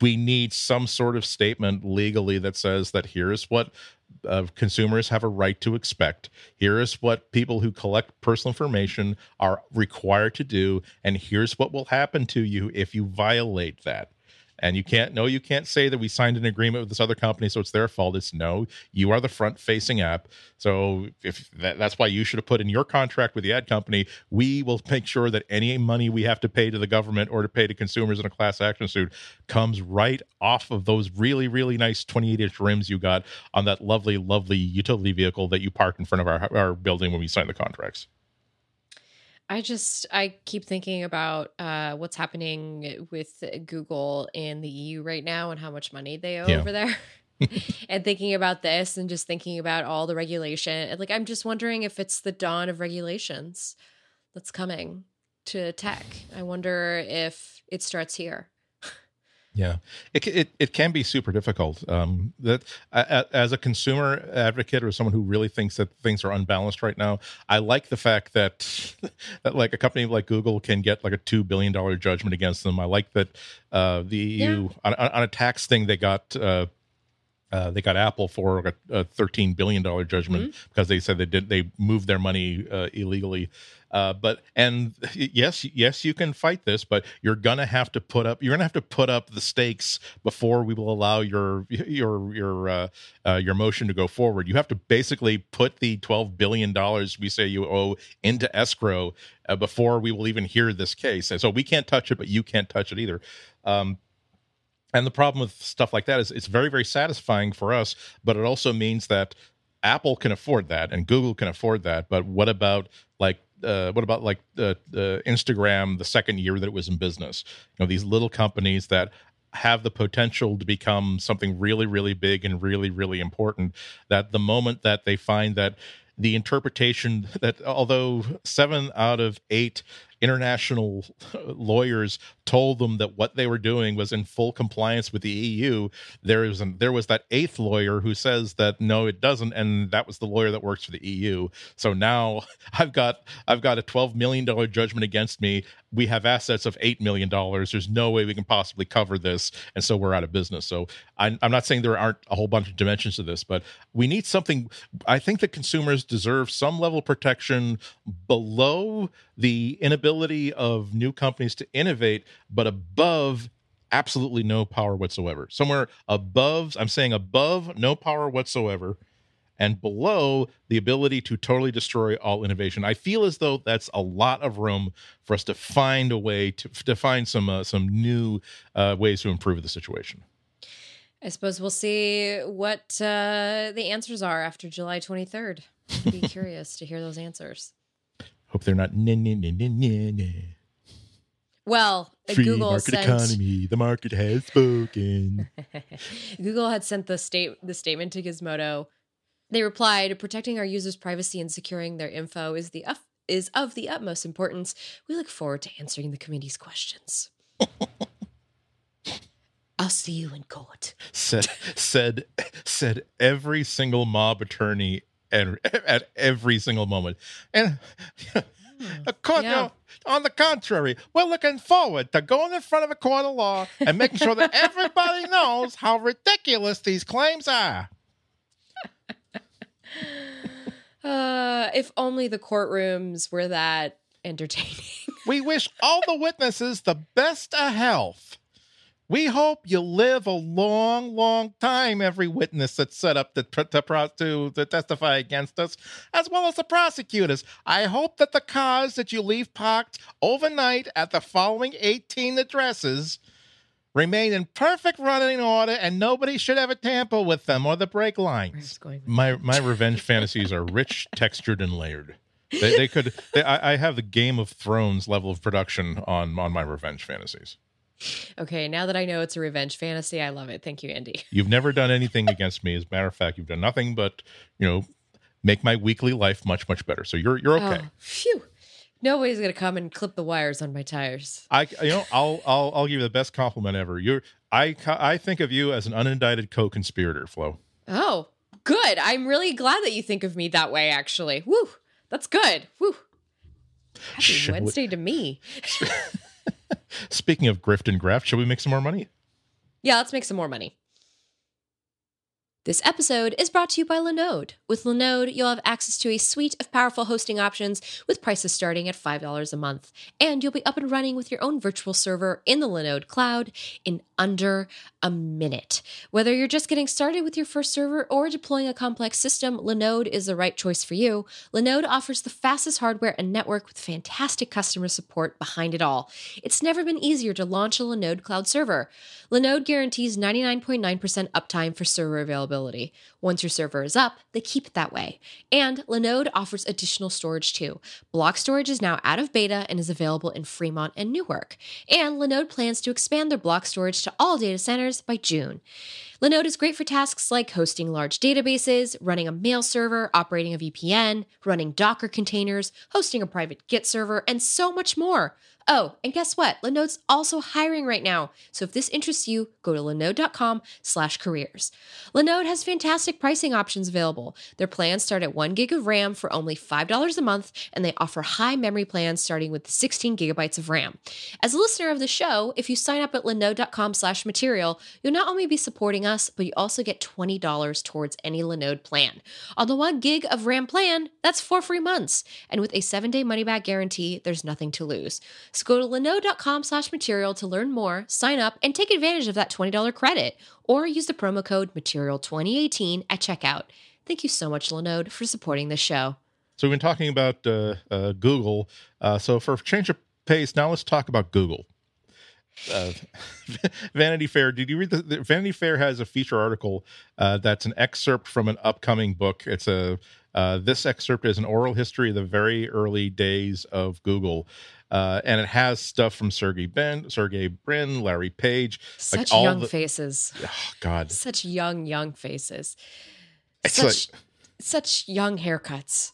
we need some sort of statement legally that says that here's what uh, consumers have a right to expect. Here is what people who collect personal information are required to do and here's what will happen to you if you violate that and you can't no you can't say that we signed an agreement with this other company so it's their fault. It's no you are the front facing app. So if that, that's why you should have put in your contract with the ad company we will make sure that any money we have to pay to the government or to pay to consumers in a class action suit comes right off of those really really nice 28 inch rims you got on that lovely lovely utility vehicle that you parked in front of our, our building when we signed the contracts I just I keep thinking about uh, what's happening with Google in the EU right now and how much money they owe yeah. over there. and thinking about this and just thinking about all the regulation. Like I'm just wondering if it's the dawn of regulations that's coming to tech. I wonder if it starts here. Yeah, it it, it can be super difficult. Um, that as a consumer advocate or someone who really thinks that things are unbalanced right now, I like the fact that that like a company like Google can get like a two billion dollar judgment against them. I like that uh, the EU yeah. on, on, a tax thing they got. Uh, uh, they got Apple for a, a thirteen billion dollar judgment mm-hmm. because they said they did they moved their money uh, illegally. Uh, but and yes, yes, you can fight this, but you're gonna have to put up you're gonna have to put up the stakes before we will allow your your your uh, uh, your motion to go forward. You have to basically put the twelve billion dollars we say you owe into escrow uh, before we will even hear this case. And so we can't touch it, but you can't touch it either. Um, and the problem with stuff like that is it's very, very satisfying for us, but it also means that Apple can afford that and Google can afford that. But what about like uh, what about like uh, uh, Instagram the second year that it was in business? You know, these little companies that have the potential to become something really, really big and really, really important. That the moment that they find that the interpretation that although seven out of eight international lawyers told them that what they were doing was in full compliance with the EU. There is an, there was that eighth lawyer who says that no, it doesn't, and that was the lawyer that works for the EU. So now I've got I've got a twelve million dollar judgment against me. We have assets of eight million dollars. There's no way we can possibly cover this, and so we're out of business. So I'm, I'm not saying there aren't a whole bunch of dimensions to this, but we need something. I think that consumers deserve some level of protection below the inability of new companies to innovate, but above absolutely no power whatsoever. Somewhere above, I'm saying above no power whatsoever, and below the ability to totally destroy all innovation. I feel as though that's a lot of room for us to find a way to, to find some uh, some new uh, ways to improve the situation. I suppose we'll see what uh, the answers are after July 23rd. Be curious to hear those answers. Hope they're not nah, nah, nah, Well, Free Google market sent, economy. The market has spoken. Google had sent the state the statement to Gizmodo. They replied, "Protecting our users' privacy and securing their info is the is of the utmost importance. We look forward to answering the committee's questions." I'll see you in court. Said said said every single mob attorney and at every single moment. And hmm. court, yeah. you know, on the contrary, we're looking forward to going in front of a court of law and making sure that everybody knows how ridiculous these claims are. Uh, if only the courtrooms were that entertaining. we wish all the witnesses the best of health. We hope you live a long, long time, every witness that's set up to, to, to, to, testify against us, as well as the prosecutors. I hope that the cars that you leave parked overnight at the following 18 addresses remain in perfect running order and nobody should ever tamper with them or the brake lines. My, my revenge fantasies are rich, textured, and layered. They, they could. They, I, I have the Game of Thrones level of production on on my revenge fantasies. Okay, now that I know it's a revenge fantasy, I love it. Thank you, Andy. You've never done anything against me. As a matter of fact, you've done nothing but, you know, make my weekly life much, much better. So you're you're okay. Oh, phew. Nobody's gonna come and clip the wires on my tires. I, you know, I'll I'll I'll give you the best compliment ever. You're I I think of you as an unindicted co-conspirator, Flo. Oh, good. I'm really glad that you think of me that way. Actually, woo, that's good. Woo. Happy Wednesday to me. Speaking of grift and graft, shall we make some more money? Yeah, let's make some more money. This episode is brought to you by Linode. With Linode, you'll have access to a suite of powerful hosting options with prices starting at $5 a month. And you'll be up and running with your own virtual server in the Linode cloud in under a minute. Whether you're just getting started with your first server or deploying a complex system, Linode is the right choice for you. Linode offers the fastest hardware and network with fantastic customer support behind it all. It's never been easier to launch a Linode cloud server. Linode guarantees 99.9% uptime for server availability. Once your server is up, they keep it that way. And Linode offers additional storage too. Block storage is now out of beta and is available in Fremont and Newark. And Linode plans to expand their block storage to all data centers by June. Linode is great for tasks like hosting large databases, running a mail server, operating a VPN, running Docker containers, hosting a private Git server, and so much more. Oh, and guess what? Linode's also hiring right now. So if this interests you, go to linode.com slash careers. Linode has fantastic pricing options available. Their plans start at one gig of RAM for only $5 a month, and they offer high memory plans starting with 16 gigabytes of RAM. As a listener of the show, if you sign up at linode.com slash material, you'll not only be supporting us, but you also get $20 towards any Linode plan. On the one gig of RAM plan, that's four free months. And with a seven day money back guarantee, there's nothing to lose. So go to linode.com slash material to learn more, sign up, and take advantage of that $20 credit, or use the promo code material2018 at checkout. Thank you so much, Linode, for supporting the show. So we've been talking about uh, uh, Google. Uh, so for change of pace, now let's talk about Google. Uh, Vanity Fair. Did you read the, the, Vanity Fair has a feature article uh, that's an excerpt from an upcoming book. It's a uh, this excerpt is an oral history of the very early days of Google. Uh, and it has stuff from Sergey Ben, Sergey Brin, Larry Page, such like young the, faces. Oh God, such young young faces. It's such like, such young haircuts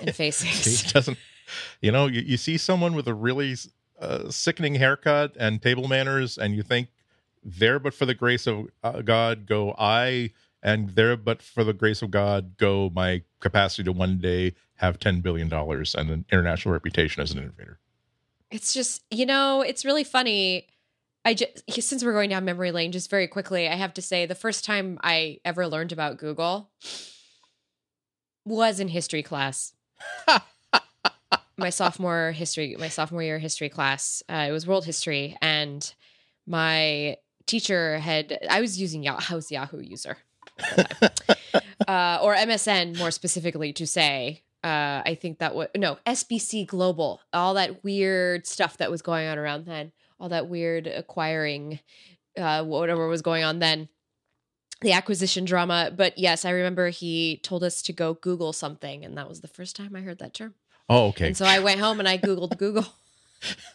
and faces. he doesn't, you know, you, you see someone with a really uh, sickening haircut and table manners, and you think there, but for the grace of uh, God, go I, and there, but for the grace of God, go my capacity to one day have ten billion dollars and an international reputation as an innovator. It's just you know it's really funny. I just since we're going down memory lane just very quickly i have to say the first time i ever learned about google was in history class. My sophomore history my sophomore year history class uh, it was world history. And my teacher had i was using yahoo i was yahoo user uh, or msn more specifically to say uh, I think that was no SBC Global, all that weird stuff that was going on around then, all that weird acquiring, uh, whatever was going on then, the acquisition drama. But yes, I remember he told us to go Google something, and that was the first time I heard that term. Oh, okay. And so I went home and I Googled Google.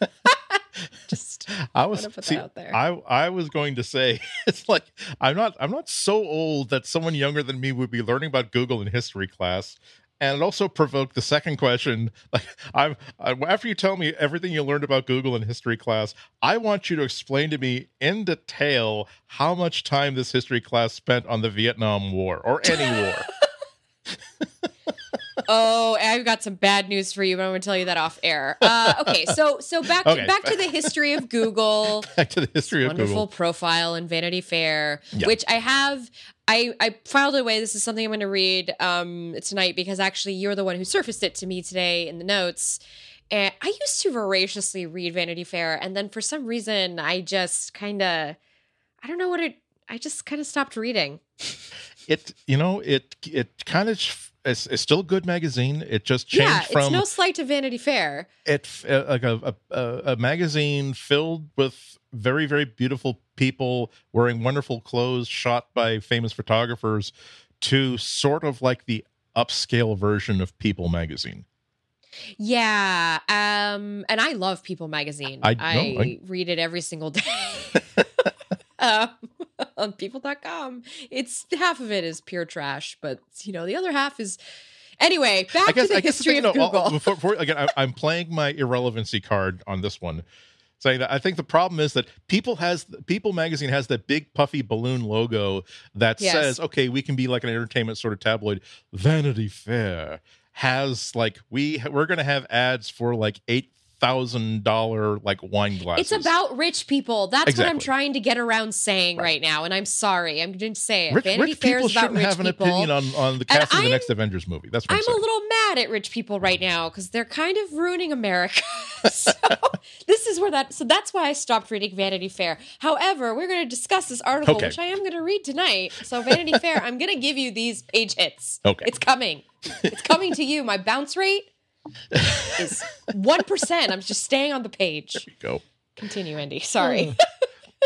Just I was see, I I was going to say it's like I'm not I'm not so old that someone younger than me would be learning about Google in history class. And it also provoked the second question like i'm I, after you tell me everything you learned about google in history class i want you to explain to me in detail how much time this history class spent on the vietnam war or any war oh i've got some bad news for you but i'm going to tell you that off air uh, okay so so back okay. back to the history of google back to the history of wonderful google profile in vanity fair which i have I, I filed it away. This is something I'm going to read um, tonight because actually you're the one who surfaced it to me today in the notes. And I used to voraciously read Vanity Fair, and then for some reason I just kind of, I don't know what it. I just kind of stopped reading. It, you know, it it kind of it's, it's still a good magazine. It just changed yeah, from. It's no slight to Vanity Fair. It uh, like a, a a magazine filled with very very beautiful people wearing wonderful clothes, shot by famous photographers, to sort of like the upscale version of People magazine. Yeah, um, and I love People magazine. I, I, I read it every single day. um, on people.com. It's half of it is pure trash, but you know, the other half is anyway, back guess, to the history the thing, of Google. before, before, again, I, I'm playing my irrelevancy card on this one saying that I think the problem is that People has People magazine has that big puffy balloon logo that yes. says, "Okay, we can be like an entertainment sort of tabloid." Vanity Fair has like we we're going to have ads for like eight thousand dollar like wine glasses. It's about rich people. That's exactly. what I'm trying to get around saying right, right now. And I'm sorry, I'm going to say it. Rich, Vanity rich Fair is about rich have an people. opinion on, on the casting of the next Avengers movie. That's what I'm, I'm a little mad at rich people right now because they're kind of ruining America. so this is where that. So that's why I stopped reading Vanity Fair. However, we're going to discuss this article, okay. which I am going to read tonight. So Vanity Fair, I'm going to give you these page hits. Okay, it's coming. It's coming to you. My bounce rate is one percent. I'm just staying on the page. There you go. Continue, Andy. Sorry.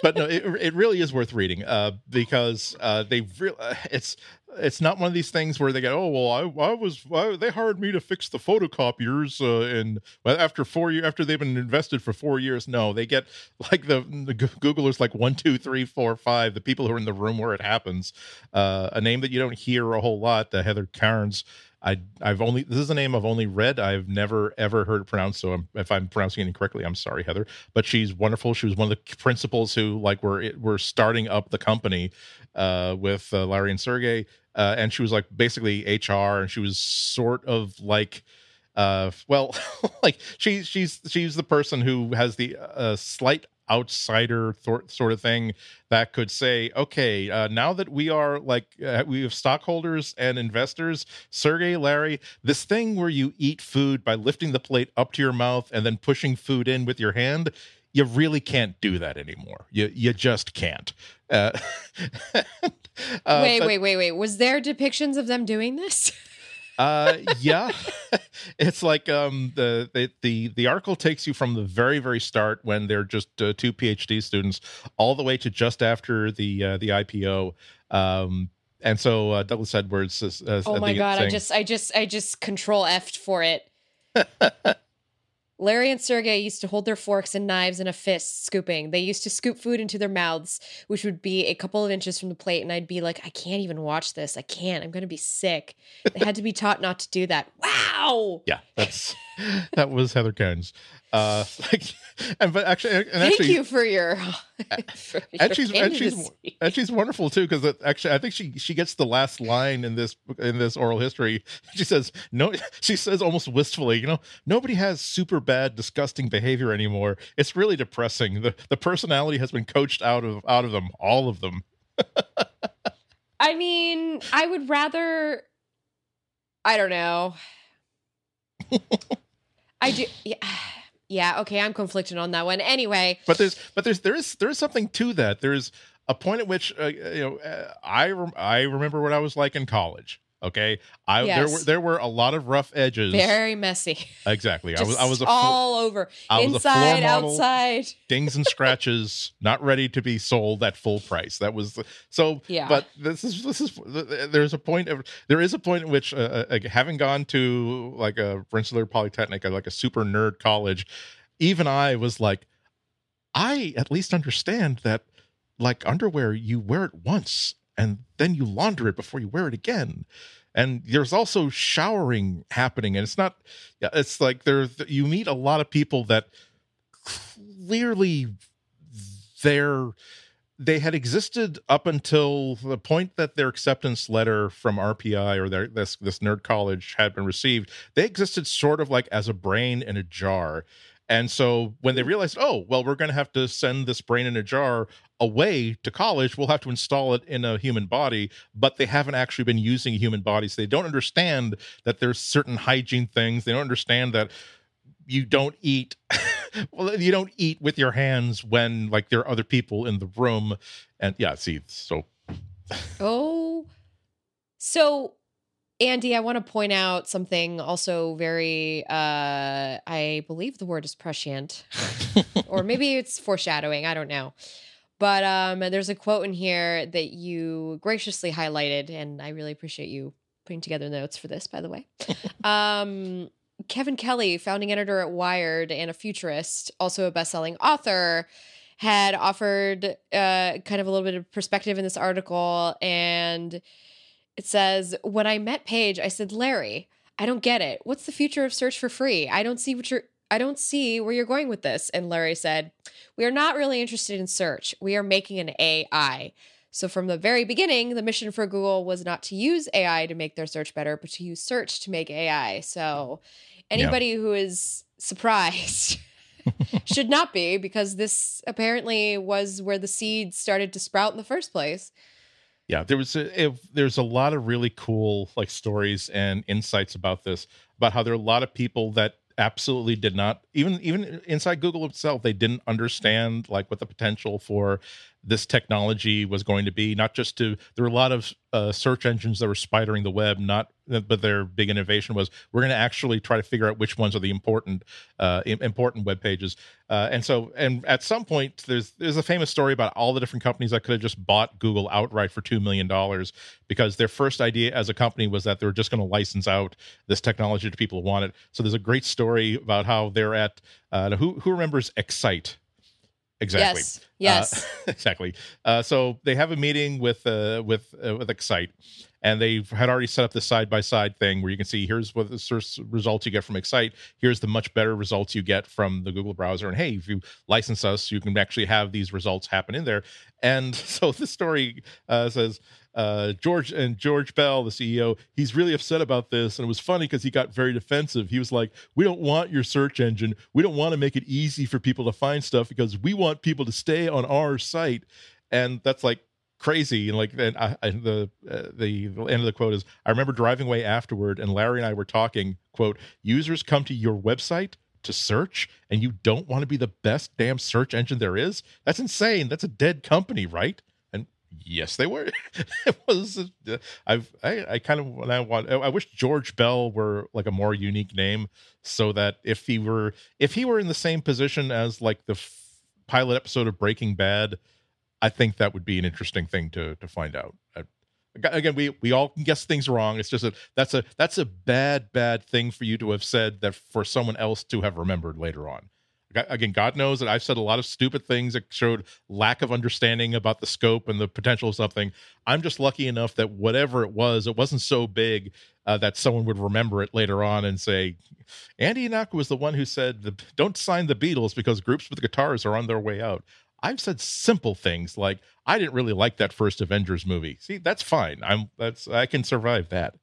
but no, it, it really is worth reading uh, because uh, they re- uh, it's it's not one of these things where they go, oh well, I, I was I, they hired me to fix the photocopiers, uh, and well, after four years, after they've been invested for four years, no, they get like the the Googlers like one, two, three, four, five, the people who are in the room where it happens, uh, a name that you don't hear a whole lot, uh, Heather Cairns. I I've only this is a name I've only read. I've never ever heard it pronounced. So I'm, if I'm pronouncing it incorrectly, I'm sorry, Heather. But she's wonderful. She was one of the principals who like were were starting up the company uh, with uh, Larry and Sergey uh, and she was like basically HR, and she was sort of like, uh, well, like she's she's she's the person who has the uh, slight outsider th- sort of thing that could say, okay, uh, now that we are like uh, we have stockholders and investors, Sergey, Larry, this thing where you eat food by lifting the plate up to your mouth and then pushing food in with your hand you really can't do that anymore. You you just can't. Uh, uh, wait, but, wait, wait, wait. Was there depictions of them doing this? uh yeah. It's like um the, the the the article takes you from the very very start when they're just uh, two phd students all the way to just after the uh, the ipo um and so uh, douglas edwards is, uh, oh my god saying, i just i just i just control f for it Larry and Sergey used to hold their forks and knives in a fist, scooping. They used to scoop food into their mouths, which would be a couple of inches from the plate. And I'd be like, I can't even watch this. I can't. I'm going to be sick. They had to be taught not to do that. Wow. Yeah, that's that was Heather Cairns. Uh, like, and but actually, and thank actually, you for your. For and your she's and she's and she's wonderful too because actually, I think she she gets the last line in this in this oral history. She says no. She says almost wistfully, you know, nobody has super bad, disgusting behavior anymore. It's really depressing. the The personality has been coached out of out of them, all of them. I mean, I would rather. I don't know. I do. Yeah. Yeah, okay, I'm conflicted on that one. Anyway, but there's but there's there is there is something to that. There's a point at which uh, you know uh, I I remember what I was like in college. Okay, I yes. there were there were a lot of rough edges, very messy. Exactly, I was I was all over, I inside, outside, dings and scratches, not ready to be sold at full price. That was the, so. Yeah, but this is this is there's a point of there is a point in which uh, uh having gone to like a Rensselaer Polytechnic, like a super nerd college, even I was like, I at least understand that like underwear you wear it once and then you launder it before you wear it again and there's also showering happening and it's not it's like there you meet a lot of people that clearly they're they had existed up until the point that their acceptance letter from RPI or their this this nerd college had been received. They existed sort of like as a brain in a jar. And so when they mm. realized, oh, well, we're going to have to send this brain in a jar away to college, we'll have to install it in a human body, but they haven't actually been using human bodies. So they don't understand that there's certain hygiene things. They don't understand that you don't eat well you don't eat with your hands when like there are other people in the room and yeah see so oh so Andy, I want to point out something also very, uh, I believe the word is prescient, or maybe it's foreshadowing. I don't know. But um, there's a quote in here that you graciously highlighted, and I really appreciate you putting together notes for this, by the way. um, Kevin Kelly, founding editor at Wired and a futurist, also a best-selling author, had offered uh, kind of a little bit of perspective in this article, and it says, When I met Page, I said, Larry, I don't get it. What's the future of search for free? I don't see what you're I don't see where you're going with this. And Larry said, We are not really interested in search. We are making an AI. So, from the very beginning, the mission for Google was not to use AI to make their search better, but to use search to make AI. So, anybody yeah. who is surprised should not be, because this apparently was where the seeds started to sprout in the first place yeah there was a, there's a lot of really cool like stories and insights about this about how there are a lot of people that absolutely did not even even inside google itself they didn't understand like what the potential for this technology was going to be not just to there were a lot of uh, search engines that were spidering the web not but their big innovation was we're going to actually try to figure out which ones are the important uh, important web pages. Uh, and so and at some point there's there's a famous story about all the different companies that could have just bought google outright for $2 million because their first idea as a company was that they were just going to license out this technology to people who want it. So there's a great story about how they're at uh, who who remembers excite Exactly. Yes. Yes. Uh, exactly. Uh, so they have a meeting with uh, with uh, with Excite, and they had already set up this side by side thing where you can see here's what the search results you get from Excite. Here's the much better results you get from the Google browser. And hey, if you license us, you can actually have these results happen in there. And so this story uh, says uh, George and George Bell, the CEO, he's really upset about this. And it was funny because he got very defensive. He was like, We don't want your search engine. We don't want to make it easy for people to find stuff because we want people to stay on our site. And that's like crazy. And like, and I, I, the, uh, the the end of the quote is I remember driving away afterward and Larry and I were talking, quote, users come to your website to search and you don't want to be the best damn search engine there is that's insane. That's a dead company right? And yes they were. It was uh, i've i, I kind of when i want i wish george bell were like a more unique name so that if he were if he were in the same position as like the f- pilot episode of breaking bad i think that would be an interesting thing to to find out. I, again we we all can guess things wrong. It's just a that's a that's a bad bad thing for you to have said that for someone else to have remembered later on. Again god knows that i've said a lot of stupid things that showed lack of understanding about the scope and the potential of something. I'm just lucky enough that whatever it was it wasn't so big uh, that someone would remember it later on and say andy Ihnatko was the one who said don't sign the beatles because groups with guitars are on their way out i've said simple things like i didn't really like that first avengers movie see that's fine i'm that's i can survive that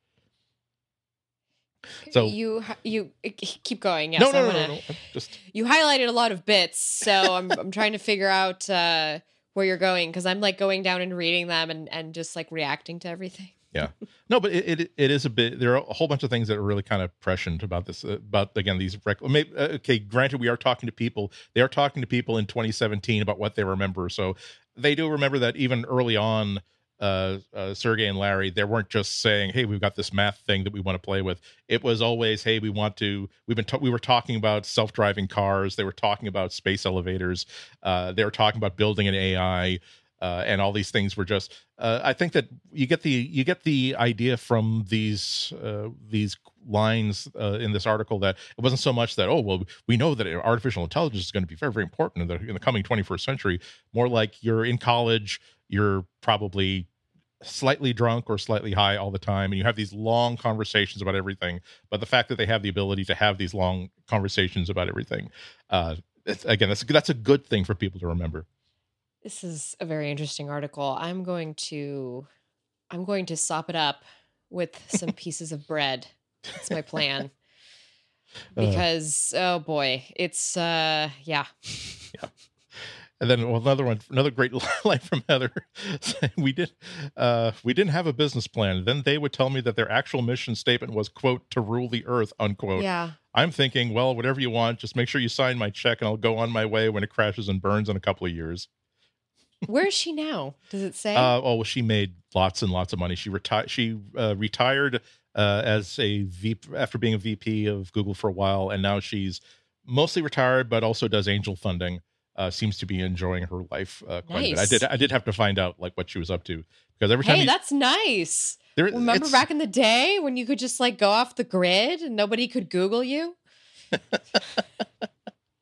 so you you keep going. Yes, no, no, no, no, no, Just you highlighted a lot of bits, so I'm I'm trying to figure out uh, where you're going because I'm like going down and reading them and and just like reacting to everything. Yeah, no, but it, it, it is a bit. There are a whole bunch of things that are really kind of prescient about this. Uh, about again these. Rec- maybe, uh, okay, granted, we are talking to people. They are talking to people in 2017 about what they remember. So they do remember that even early on uh, uh, Sergey and Larry, they weren't just saying, "Hey, we've got this math thing that we want to play with." It was always, "Hey, we want to." We've been ta- we were talking about self-driving cars. They were talking about space elevators. Uh, they were talking about building an AI. Uh, and all these things were just. Uh, I think that you get the you get the idea from these uh, these lines uh, in this article that it wasn't so much that oh well we know that artificial intelligence is going to be very very important in the in the coming 21st century. More like you're in college, you're probably slightly drunk or slightly high all the time and you have these long conversations about everything but the fact that they have the ability to have these long conversations about everything uh again that's that's a good thing for people to remember this is a very interesting article i'm going to i'm going to sop it up with some pieces of bread that's my plan uh. because uh, oh boy it's uh yeah yeah and then well, another one, another great line from Heather. we did, uh, we didn't have a business plan. Then they would tell me that their actual mission statement was "quote to rule the earth." Unquote. Yeah. I'm thinking, well, whatever you want, just make sure you sign my check, and I'll go on my way when it crashes and burns in a couple of years. Where is she now? Does it say? Uh, oh, well, she made lots and lots of money. She retired. She uh, retired uh, as a VP after being a VP of Google for a while, and now she's mostly retired, but also does angel funding uh, seems to be enjoying her life uh, quite nice. a bit. I did I did have to find out like what she was up to because every time hey, that's nice. There, Remember back in the day when you could just like go off the grid and nobody could Google you.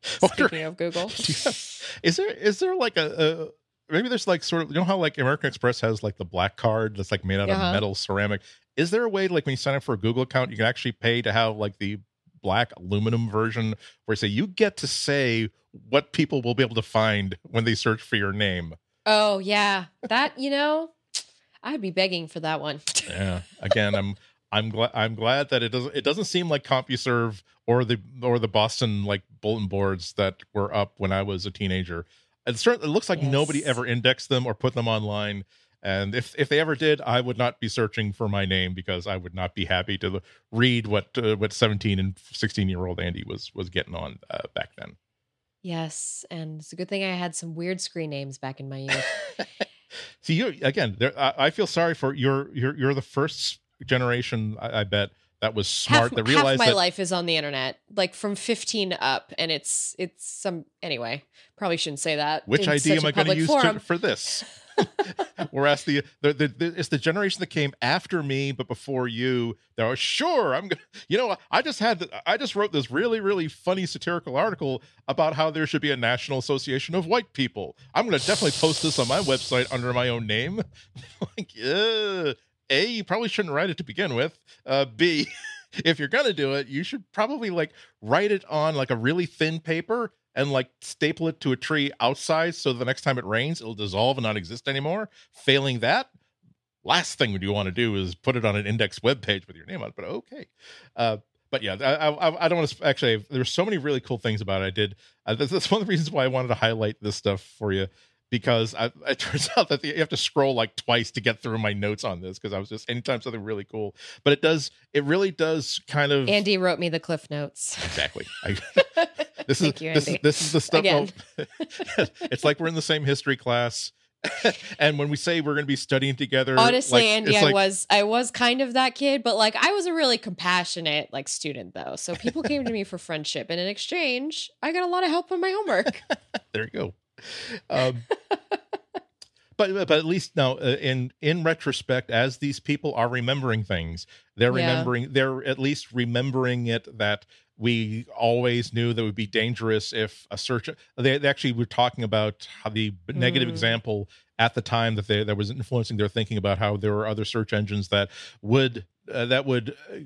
Speaking of Google, have, is there is there like a, a, maybe there's like sort of you know how like American Express has like the black card that's like made out uh-huh. of metal ceramic. Is there a way like when you sign up for a Google account, you can actually pay to have like the black aluminum version where you say you get to say what people will be able to find when they search for your name. Oh yeah, that you know, I'd be begging for that one. yeah. Again, I'm I'm glad I'm glad that it doesn't it doesn't seem like CompuServe or the or the Boston like bulletin boards that were up when I was a teenager. It certainly it looks like yes. nobody ever indexed them or put them online. And if if they ever did, I would not be searching for my name because I would not be happy to read what uh, what 17 and 16 year old Andy was was getting on uh, back then. Yes, and it's a good thing I had some weird screen names back in my youth. See, you again. There, I, I feel sorry for you're you're you're the first generation. I, I bet that was smart. half, that half my that life is on the internet, like from 15 up, and it's it's some anyway. Probably shouldn't say that. which in ID such am I going to use to, for this? Whereas the, the, the, the it's the generation that came after me but before you. They're sure I'm gonna. You know, I just had the, I just wrote this really really funny satirical article about how there should be a national association of white people. I'm gonna definitely post this on my website under my own name. like, uh, a you probably shouldn't write it to begin with. Uh, B. If you're gonna do it, you should probably like write it on like a really thin paper and like staple it to a tree outside so the next time it rains it'll dissolve and not exist anymore failing that last thing you want to do is put it on an index web page with your name on it but okay uh, but yeah I, I, I don't want to actually there's so many really cool things about it i did uh, that's, that's one of the reasons why i wanted to highlight this stuff for you because I, it turns out that you have to scroll like twice to get through my notes on this because I was just anytime something really cool. But it does, it really does kind of Andy wrote me the cliff notes. exactly. I, this is you, this is this is the stuff. Again. well, it's like we're in the same history class, and when we say we're going to be studying together, Honestly, like, Andy, it's I was I was kind of that kid, but like I was a really compassionate like student though. So people came to me for friendship, and in exchange, I got a lot of help on my homework. there you go. Um, but but at least now, uh, in in retrospect, as these people are remembering things, they're Yeah. remembering. They're at least remembering it that we always knew that it would be dangerous if a search. They, they actually were talking about how the negative Mm. example at the time that they that was influencing their thinking about how there were other search engines that would uh, that would uh,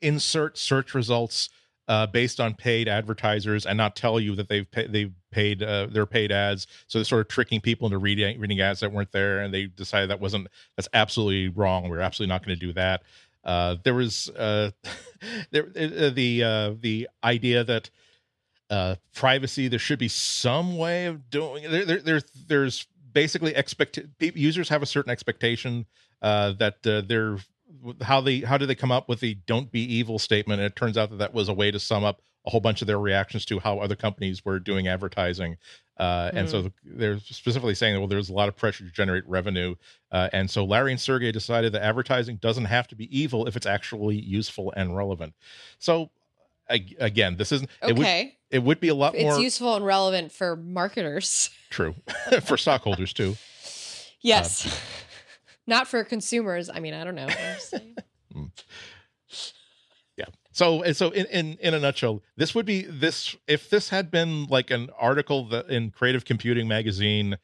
insert search results uh, based on paid advertisers and not tell you that they've pay, they've paid uh, their paid ads. So they're sort of tricking people into reading reading ads that weren't there, and they decided that wasn't that's absolutely wrong. We're absolutely not going to do that. Uh, there was uh, there uh, the uh, the idea that uh, privacy there should be some way of doing there, there there's there's basically expect users have a certain expectation uh, that uh, they're how they how did they come up with the don't be evil statement? And it turns out that that was a way to sum up a whole bunch of their reactions to how other companies were doing advertising. Uh, and so they're specifically saying that well there's a lot of pressure to generate revenue. Uh, and so larry and sergey decided that advertising doesn't have to be evil if it's actually useful and relevant. So ag- again this isn't it would Okay, it would be a lot it's more useful and relevant for marketers. true. For stockholders too. Yes, not for consumers. I mean, I don't know. Yeah so so in, in in a nutshell this would be this if this had been like an article that in creative computing magazine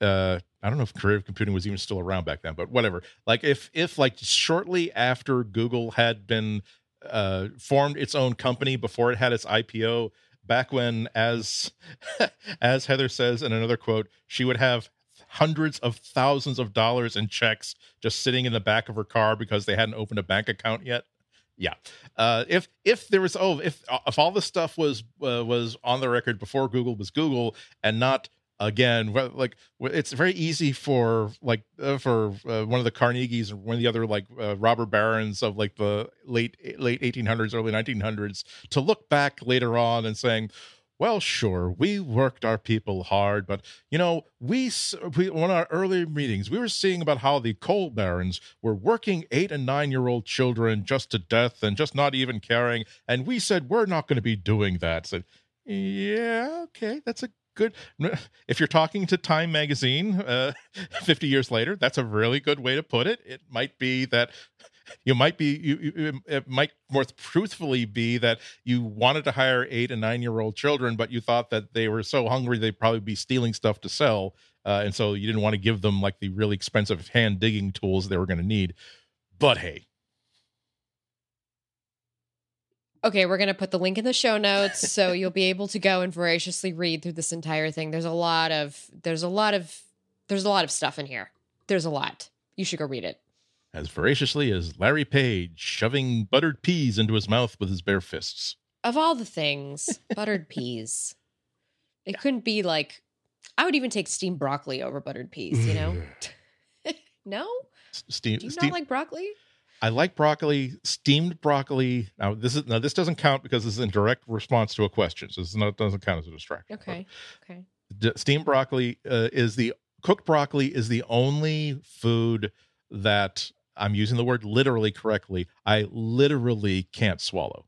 uh i don't know if creative computing was even still around back then but whatever like if if like shortly after google had been uh formed its own company before it had its ipo back when as as heather says in another quote she would have hundreds of thousands of dollars in checks just sitting in the back of her car because they hadn't opened a bank account yet. Yeah. Uh if if there was oh if if all this stuff was uh, was on the record before google was google and not again like it's very easy for like uh, for uh, one of the carnegies or one of the other like uh, robber barons of like the late late 1800s early 1900s to look back later on and saying well sure we worked our people hard but you know we, we one of our earlier meetings we were seeing about how the coal barons were working eight and nine year old children just to death and just not even caring and we said we're not going to be doing that. Said yeah okay that's a good if you're talking to time magazine uh 50 years later that's a really good way to put it. It might be that you might be you, you it might more truthfully be that you wanted to hire eight and nine year old children but you thought that they were so hungry they'd probably be stealing stuff to sell uh, and so you didn't want to give them like the really expensive hand digging tools they were going to need but hey Okay, we're gonna put the link in the show notes so you'll be able to go and voraciously read through this entire thing. There's a lot of there's a lot of there's a lot of stuff in here. There's a lot. You should go read it. As voraciously as larry page shoving buttered peas into his mouth with his bare fists Of all the things, buttered peas. It couldn't be like I would even take steamed broccoli over buttered peas, you know? no? Steam, Do you steam, not like broccoli? I like broccoli, steamed broccoli. Now this is now this doesn't count because this is in direct response to a question, so this is not, doesn't count as a distraction. Okay. Okay. D- steamed broccoli uh, is the cooked broccoli is the only food that I'm using the word literally correctly. I literally can't swallow.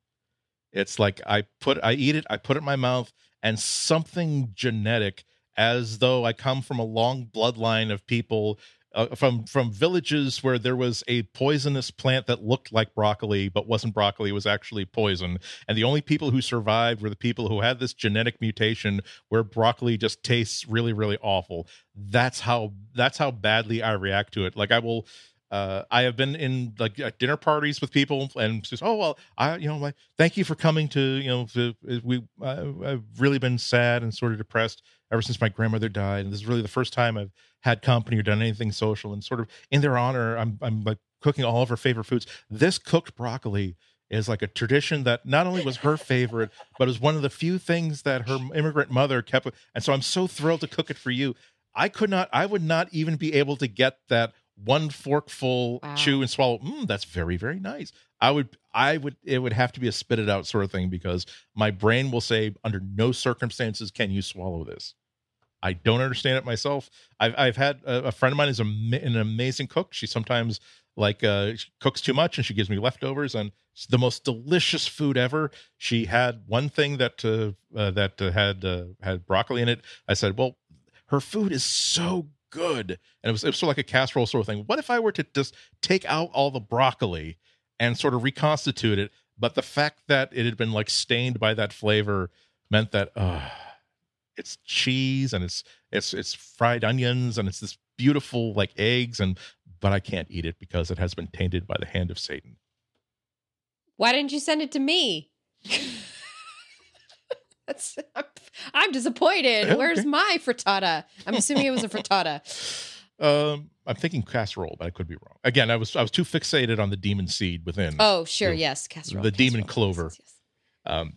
It's like I put I eat it, I put it in my mouth, and something genetic, as though I come from a long bloodline of people uh, from from villages where there was a poisonous plant that looked like broccoli but wasn't broccoli it was actually poison and the only people who survived were the people who had this genetic mutation where broccoli just tastes really really awful that's how that's how badly i react to it like i will uh, I have been in like dinner parties with people and says, "Oh well, I you know, like, thank you for coming to you know, to, we uh, I've really been sad and sort of depressed ever since my grandmother died, and this is really the first time I've had company or done anything social, and sort of in their honor, I'm I'm like cooking all of her favorite foods. This cooked broccoli is like a tradition that not only was her favorite, but was one of the few things that her immigrant mother kept. And so I'm so thrilled to cook it for you. I could not, I would not even be able to get that one forkful wow. chew and swallow. Mm, that's very, very nice. I would, I would, it would have to be a spit it out sort of thing because my brain will say, under no circumstances can you swallow this. I don't understand it myself. I've I've had a, a friend of mine is a, an amazing cook. She sometimes like uh, she cooks too much and she gives me leftovers and it's the most delicious food ever. She had one thing that uh, uh, that uh, had uh, had broccoli in it. I said, well, her food is so good. And it was, it was sort of like a casserole sort of thing. What if I were to just take out all the broccoli and sort of reconstitute it? But the fact that it had been like stained by that flavor meant that uh, it's cheese and it's it's it's fried onions and it's this beautiful like eggs and but I can't eat it because it has been tainted by the hand of Satan. Why didn't you send it to me? That's, I'm, I'm disappointed. Okay. Where's my frittata? I'm assuming it was a frittata. Um, I'm thinking casserole, but I could be wrong. Again, I was I was too fixated on the demon seed within. Oh, sure, know, yes, casserole. The casserole, demon clover. Yes, yes. Um,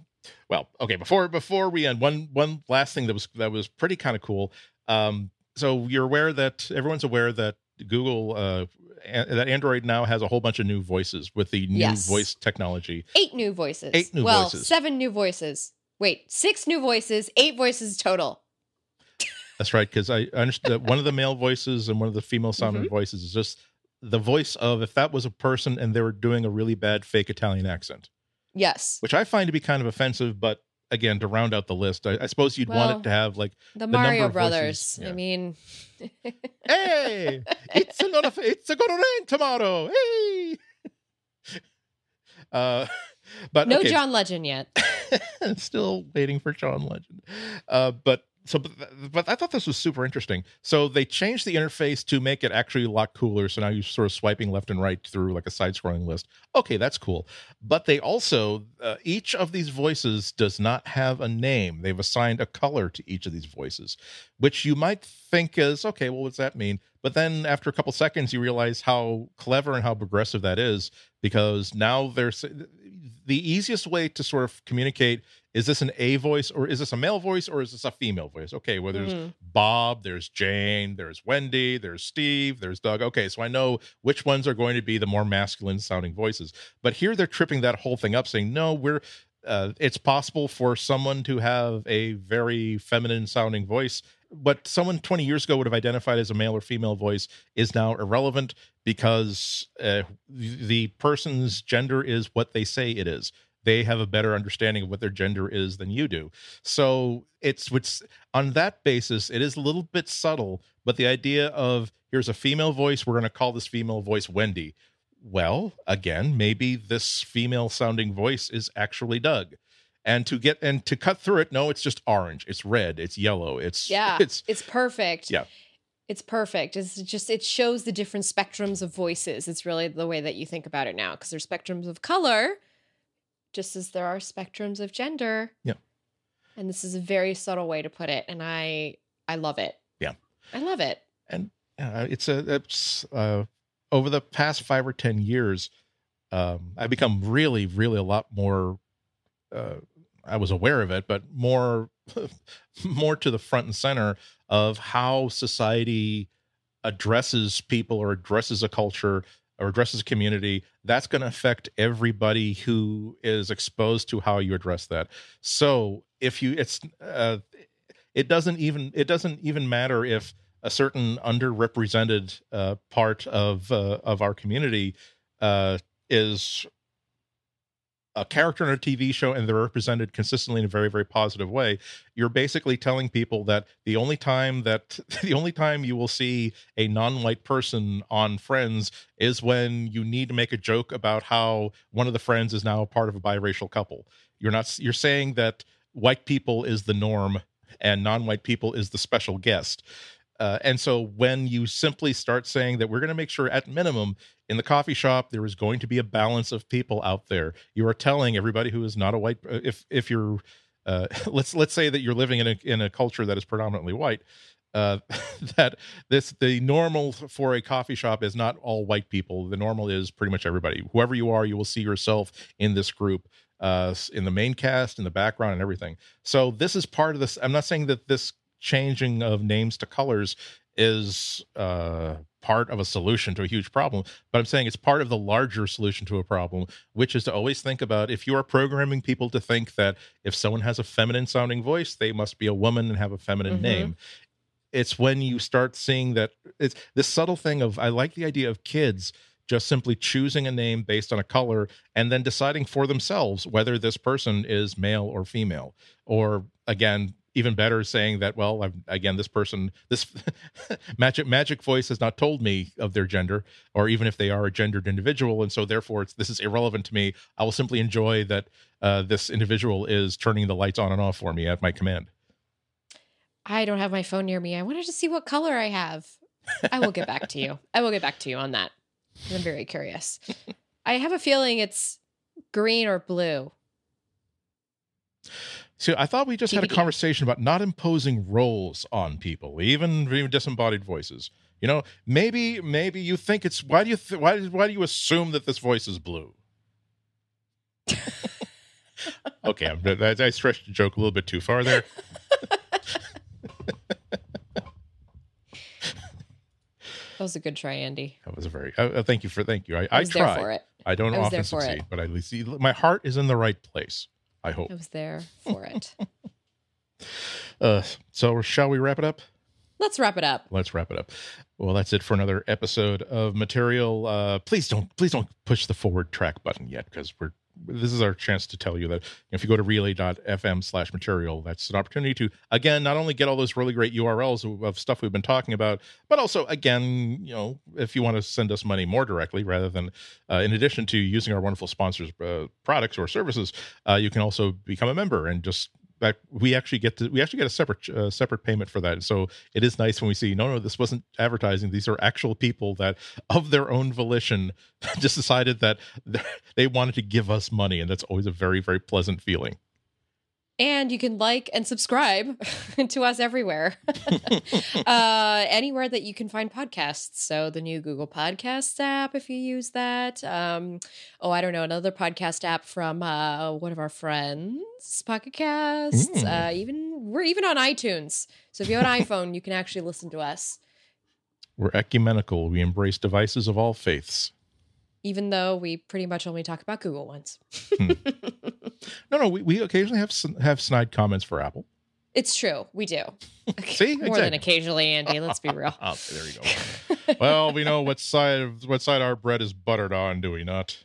well, okay. Before before we end, one one last thing that was that was pretty kind of cool. Um, so you're aware that everyone's aware that Google uh, that Android now has a whole bunch of new voices with the new yes. voice technology. Eight new voices. Eight new well, voices. seven new voices. Wait, six new voices, eight voices total. That's right, because I understand one of the male voices and one of the female sounding mm-hmm. voices is just the voice of if that was a person and they were doing a really bad fake Italian accent. Yes. Which I find to be kind of offensive, but again, to round out the list, I, I suppose you'd well, want it to have like the, the Mario Brothers. Yeah. I mean, hey, it's a lot of it's a good rain tomorrow. Hey, uh, but no okay. John Legend yet. Still waiting for John Legend. Uh, but so but, but i thought this was super interesting. So they changed the interface to make it actually a lot cooler. So now you're sort of swiping left and right through like a side scrolling list. Okay that's cool. But they also uh, each of these voices does not have a name. They've assigned a color to each of these voices which you might think is okay well what does that mean? But then after a couple seconds you realize how clever and how progressive that is because now there's the easiest way to sort of communicate is this an A voice or is this a male voice or is this a female voice? Okay, well, there's mm-hmm. Bob, there's Jane, there's Wendy, there's Steve, there's Doug. Okay, so I know which ones are going to be the more masculine sounding voices. But here they're tripping that whole thing up, saying, no, we're, uh, it's possible for someone to have a very feminine sounding voice what someone 20 years ago would have identified as a male or female voice is now irrelevant because uh, the person's gender is what they say it is they have a better understanding of what their gender is than you do. So it's which on that basis, it is a little bit subtle, but the idea of here's a female voice, we're going to call this female voice Wendy. Well, again, maybe this female sounding voice is actually Doug. And to get and to cut through it, no, it's just orange, it's red, it's yellow, it's yeah, it's it's perfect. Yeah, it's perfect. It's just it shows the different spectrums of voices. It's really the way that you think about it now because there's spectrums of color, just as there are spectrums of gender. Yeah. And this is a very subtle way to put it, and I I love it. Yeah. I love it. And uh, it's a it's uh, over the past five or ten years, um, I've become really, really a lot more. Uh, I was aware of it, but more more to the front and center of how society addresses people or addresses a culture or addresses a community, that's going to affect everybody who is exposed to how you address that. So if you, it's, uh, it doesn't even it doesn't even matter if a certain underrepresented uh, part of uh, of our community uh, is a character in a TV show and they're represented consistently in a very very positive way you're basically telling people that the only time that the only time you will see a non-white person on friends is when you need to make a joke about how one of the friends is now a part of a biracial couple you're not you're saying that white people is the norm and non-white people is the special guest. Uh, and so when you simply start saying that we're going to make sure at minimum in the coffee shop there is going to be a balance of people out there, you are telling everybody who is not a white uh, if if you're uh, let's let's say that you're living in a in a culture that is predominantly white. Uh, that this the normal for a coffee shop is not all white people. The normal is pretty much everybody. Whoever you are, you will see yourself in this group uh, in the main cast, in the background, and everything. So this is part of this. I'm not saying that this changing of names to colors is uh, part of a solution to a huge problem, but I'm saying it's part of the larger solution to a problem, which is to always think about if you are programming people to think that if someone has a feminine sounding voice, they must be a woman and have a feminine mm-hmm. name. It's when you start seeing that it's this subtle thing of I like the idea of kids just simply choosing a name based on a color and then deciding for themselves whether this person is male or female or again even better saying that well I've, again this person this magic magic voice has not told me of their gender or even if they are a gendered individual. And so therefore this is irrelevant to me. I will simply enjoy that uh, this individual is turning the lights on and off for me at my command. I don't have my phone near me. I wanted to see what color i have. I will get back to you. I will get back to you on that. I'm very curious. I have a feeling it's green or blue. So I thought we just had a conversation about not imposing roles on people, even even disembodied voices. You know, maybe maybe you think it's why do you th- why why do you assume that this voice is blue? okay, I'm, I, I stretched the joke a little bit too far there. That was a good try, Andy. That was a very. Uh, uh thank you for thank you. I, I, I try. for it. I don't I often succeed, it. but at least my heart is in the right place. I hope. I was there for it. uh, so shall we wrap it up? Let's wrap it up. Let's wrap it up. Well, that's it for another episode of material. Uh, please don't, please don't push the forward track button yet because we're this is our chance to tell you that if you go to relay.fm slash material, that's an opportunity to, again, not only get all those really great URLs of, stuff we've been talking about, but also, again, you know, if you want to send us money more directly rather than, uh, in addition to using our wonderful sponsors' uh, products or services, uh, you can also become a member and just we actually get to we actually get a separate uh, separate payment for that. So it is nice when we see no no this wasn't advertising. These are actual people that of their own volition just decided that they wanted to give us money, and that's always a very very pleasant feeling. And you can like and subscribe to us everywhere, uh, anywhere that you can find podcasts. So the new Google Podcast app, if you use that. Um, oh, I don't know, another podcast app from uh, one of our friends, Pocket Casts. Mm. Uh, even we're even on iTunes. So if you have an iPhone, you can actually listen to us. We're ecumenical. We embrace devices of all faiths even though we pretty much only talk about Google ones. No, no, we, we occasionally have have snide comments for Apple. It's true, we do. See, more exactly. than occasionally, Andy. Let's be real. oh, there you go. well, we know what side of what side our bread is buttered on, do we not?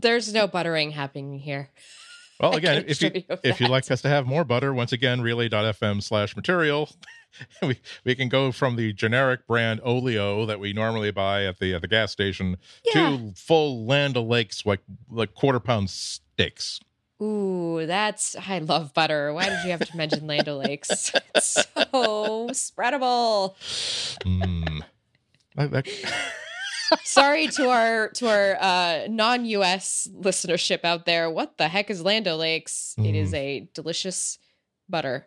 There's no buttering happening here. Well, again, if you if you'd like us to have more butter, once again, relay.fm slash material. we we can go from the generic brand Oleo that we normally buy at the at the gas station yeah. to full Land O'Lakes like like quarter pound steaks. Ooh, that's I love butter. Why did you have to mention Land O'Lakes? It's so spreadable. Mm. Sorry to our to our uh, non-US listenership out there. What the heck is Land O'Lakes? Mm. It is mm. a delicious butter.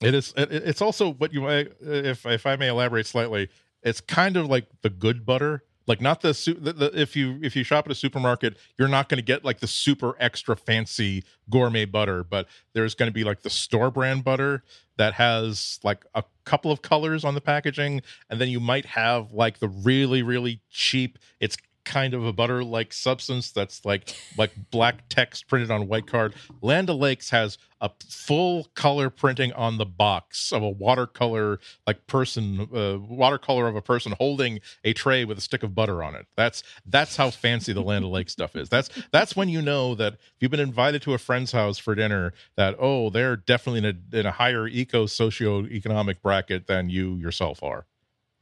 It is. It's also what you might, if if I may elaborate slightly. It's kind of like the good butter, like not the, the, the if you if you shop at a supermarket, you're not going to get like the super extra fancy gourmet butter, but there's going to be like the store brand butter that has like a couple of colors on the packaging, and then you might have like the really really cheap. It's kind of a butter like substance that's like like black text printed on white card. Land O'Lakes has a full color printing on the box of a watercolor like person uh, watercolor of a person holding a tray with a stick of butter on it. That's that's how fancy the land O'Lakes stuff is. That's that's when you know that if you've been invited to a friend's house for dinner that oh they're definitely in a, in a higher eco socio-economic bracket than you yourself are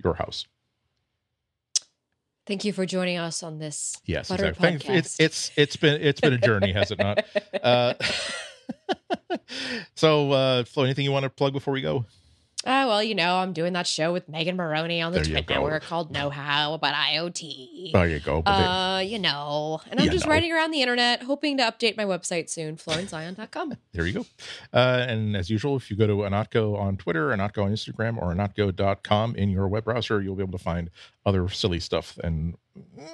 your house Thank you for joining us on this. Yes, Butter exactly. podcast. It's it's it's been it's been a journey, has it not? Uh, so, uh, Flo, anything you want to plug before we go? Ah, well, you know, I'm doing that show with Megan Morrone on the There Twit. Network called Know How about IoT. There you go. Uh, you know, and I'm just know. writing around the internet, hoping to update my website soon, florenceion.com. there you go. Uh, and as usual, if you go to Ihnatko on Twitter, Ihnatko on Instagram, or Ihnatko.com in your web browser, you'll be able to find other silly stuff and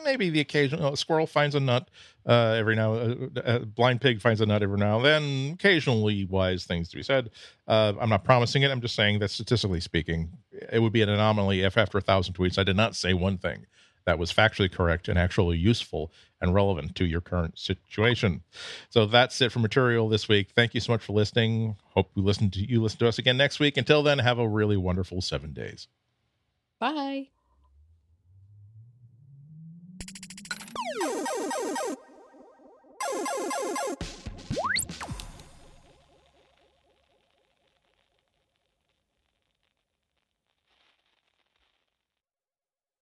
maybe the occasional squirrel finds a nut uh, every now. Uh, uh, blind pig finds a nut every now and then. Occasionally, wise things to be said. Uh, I'm not promising it. I'm just saying that statistically speaking, it would be an anomaly if after a thousand tweets I did not say one thing that was factually correct and actually useful and relevant to your current situation. So that's it for material this week. Thank you so much for listening. Hope we listen to you listen to us again next week. Until then, have a really wonderful seven days. Bye. you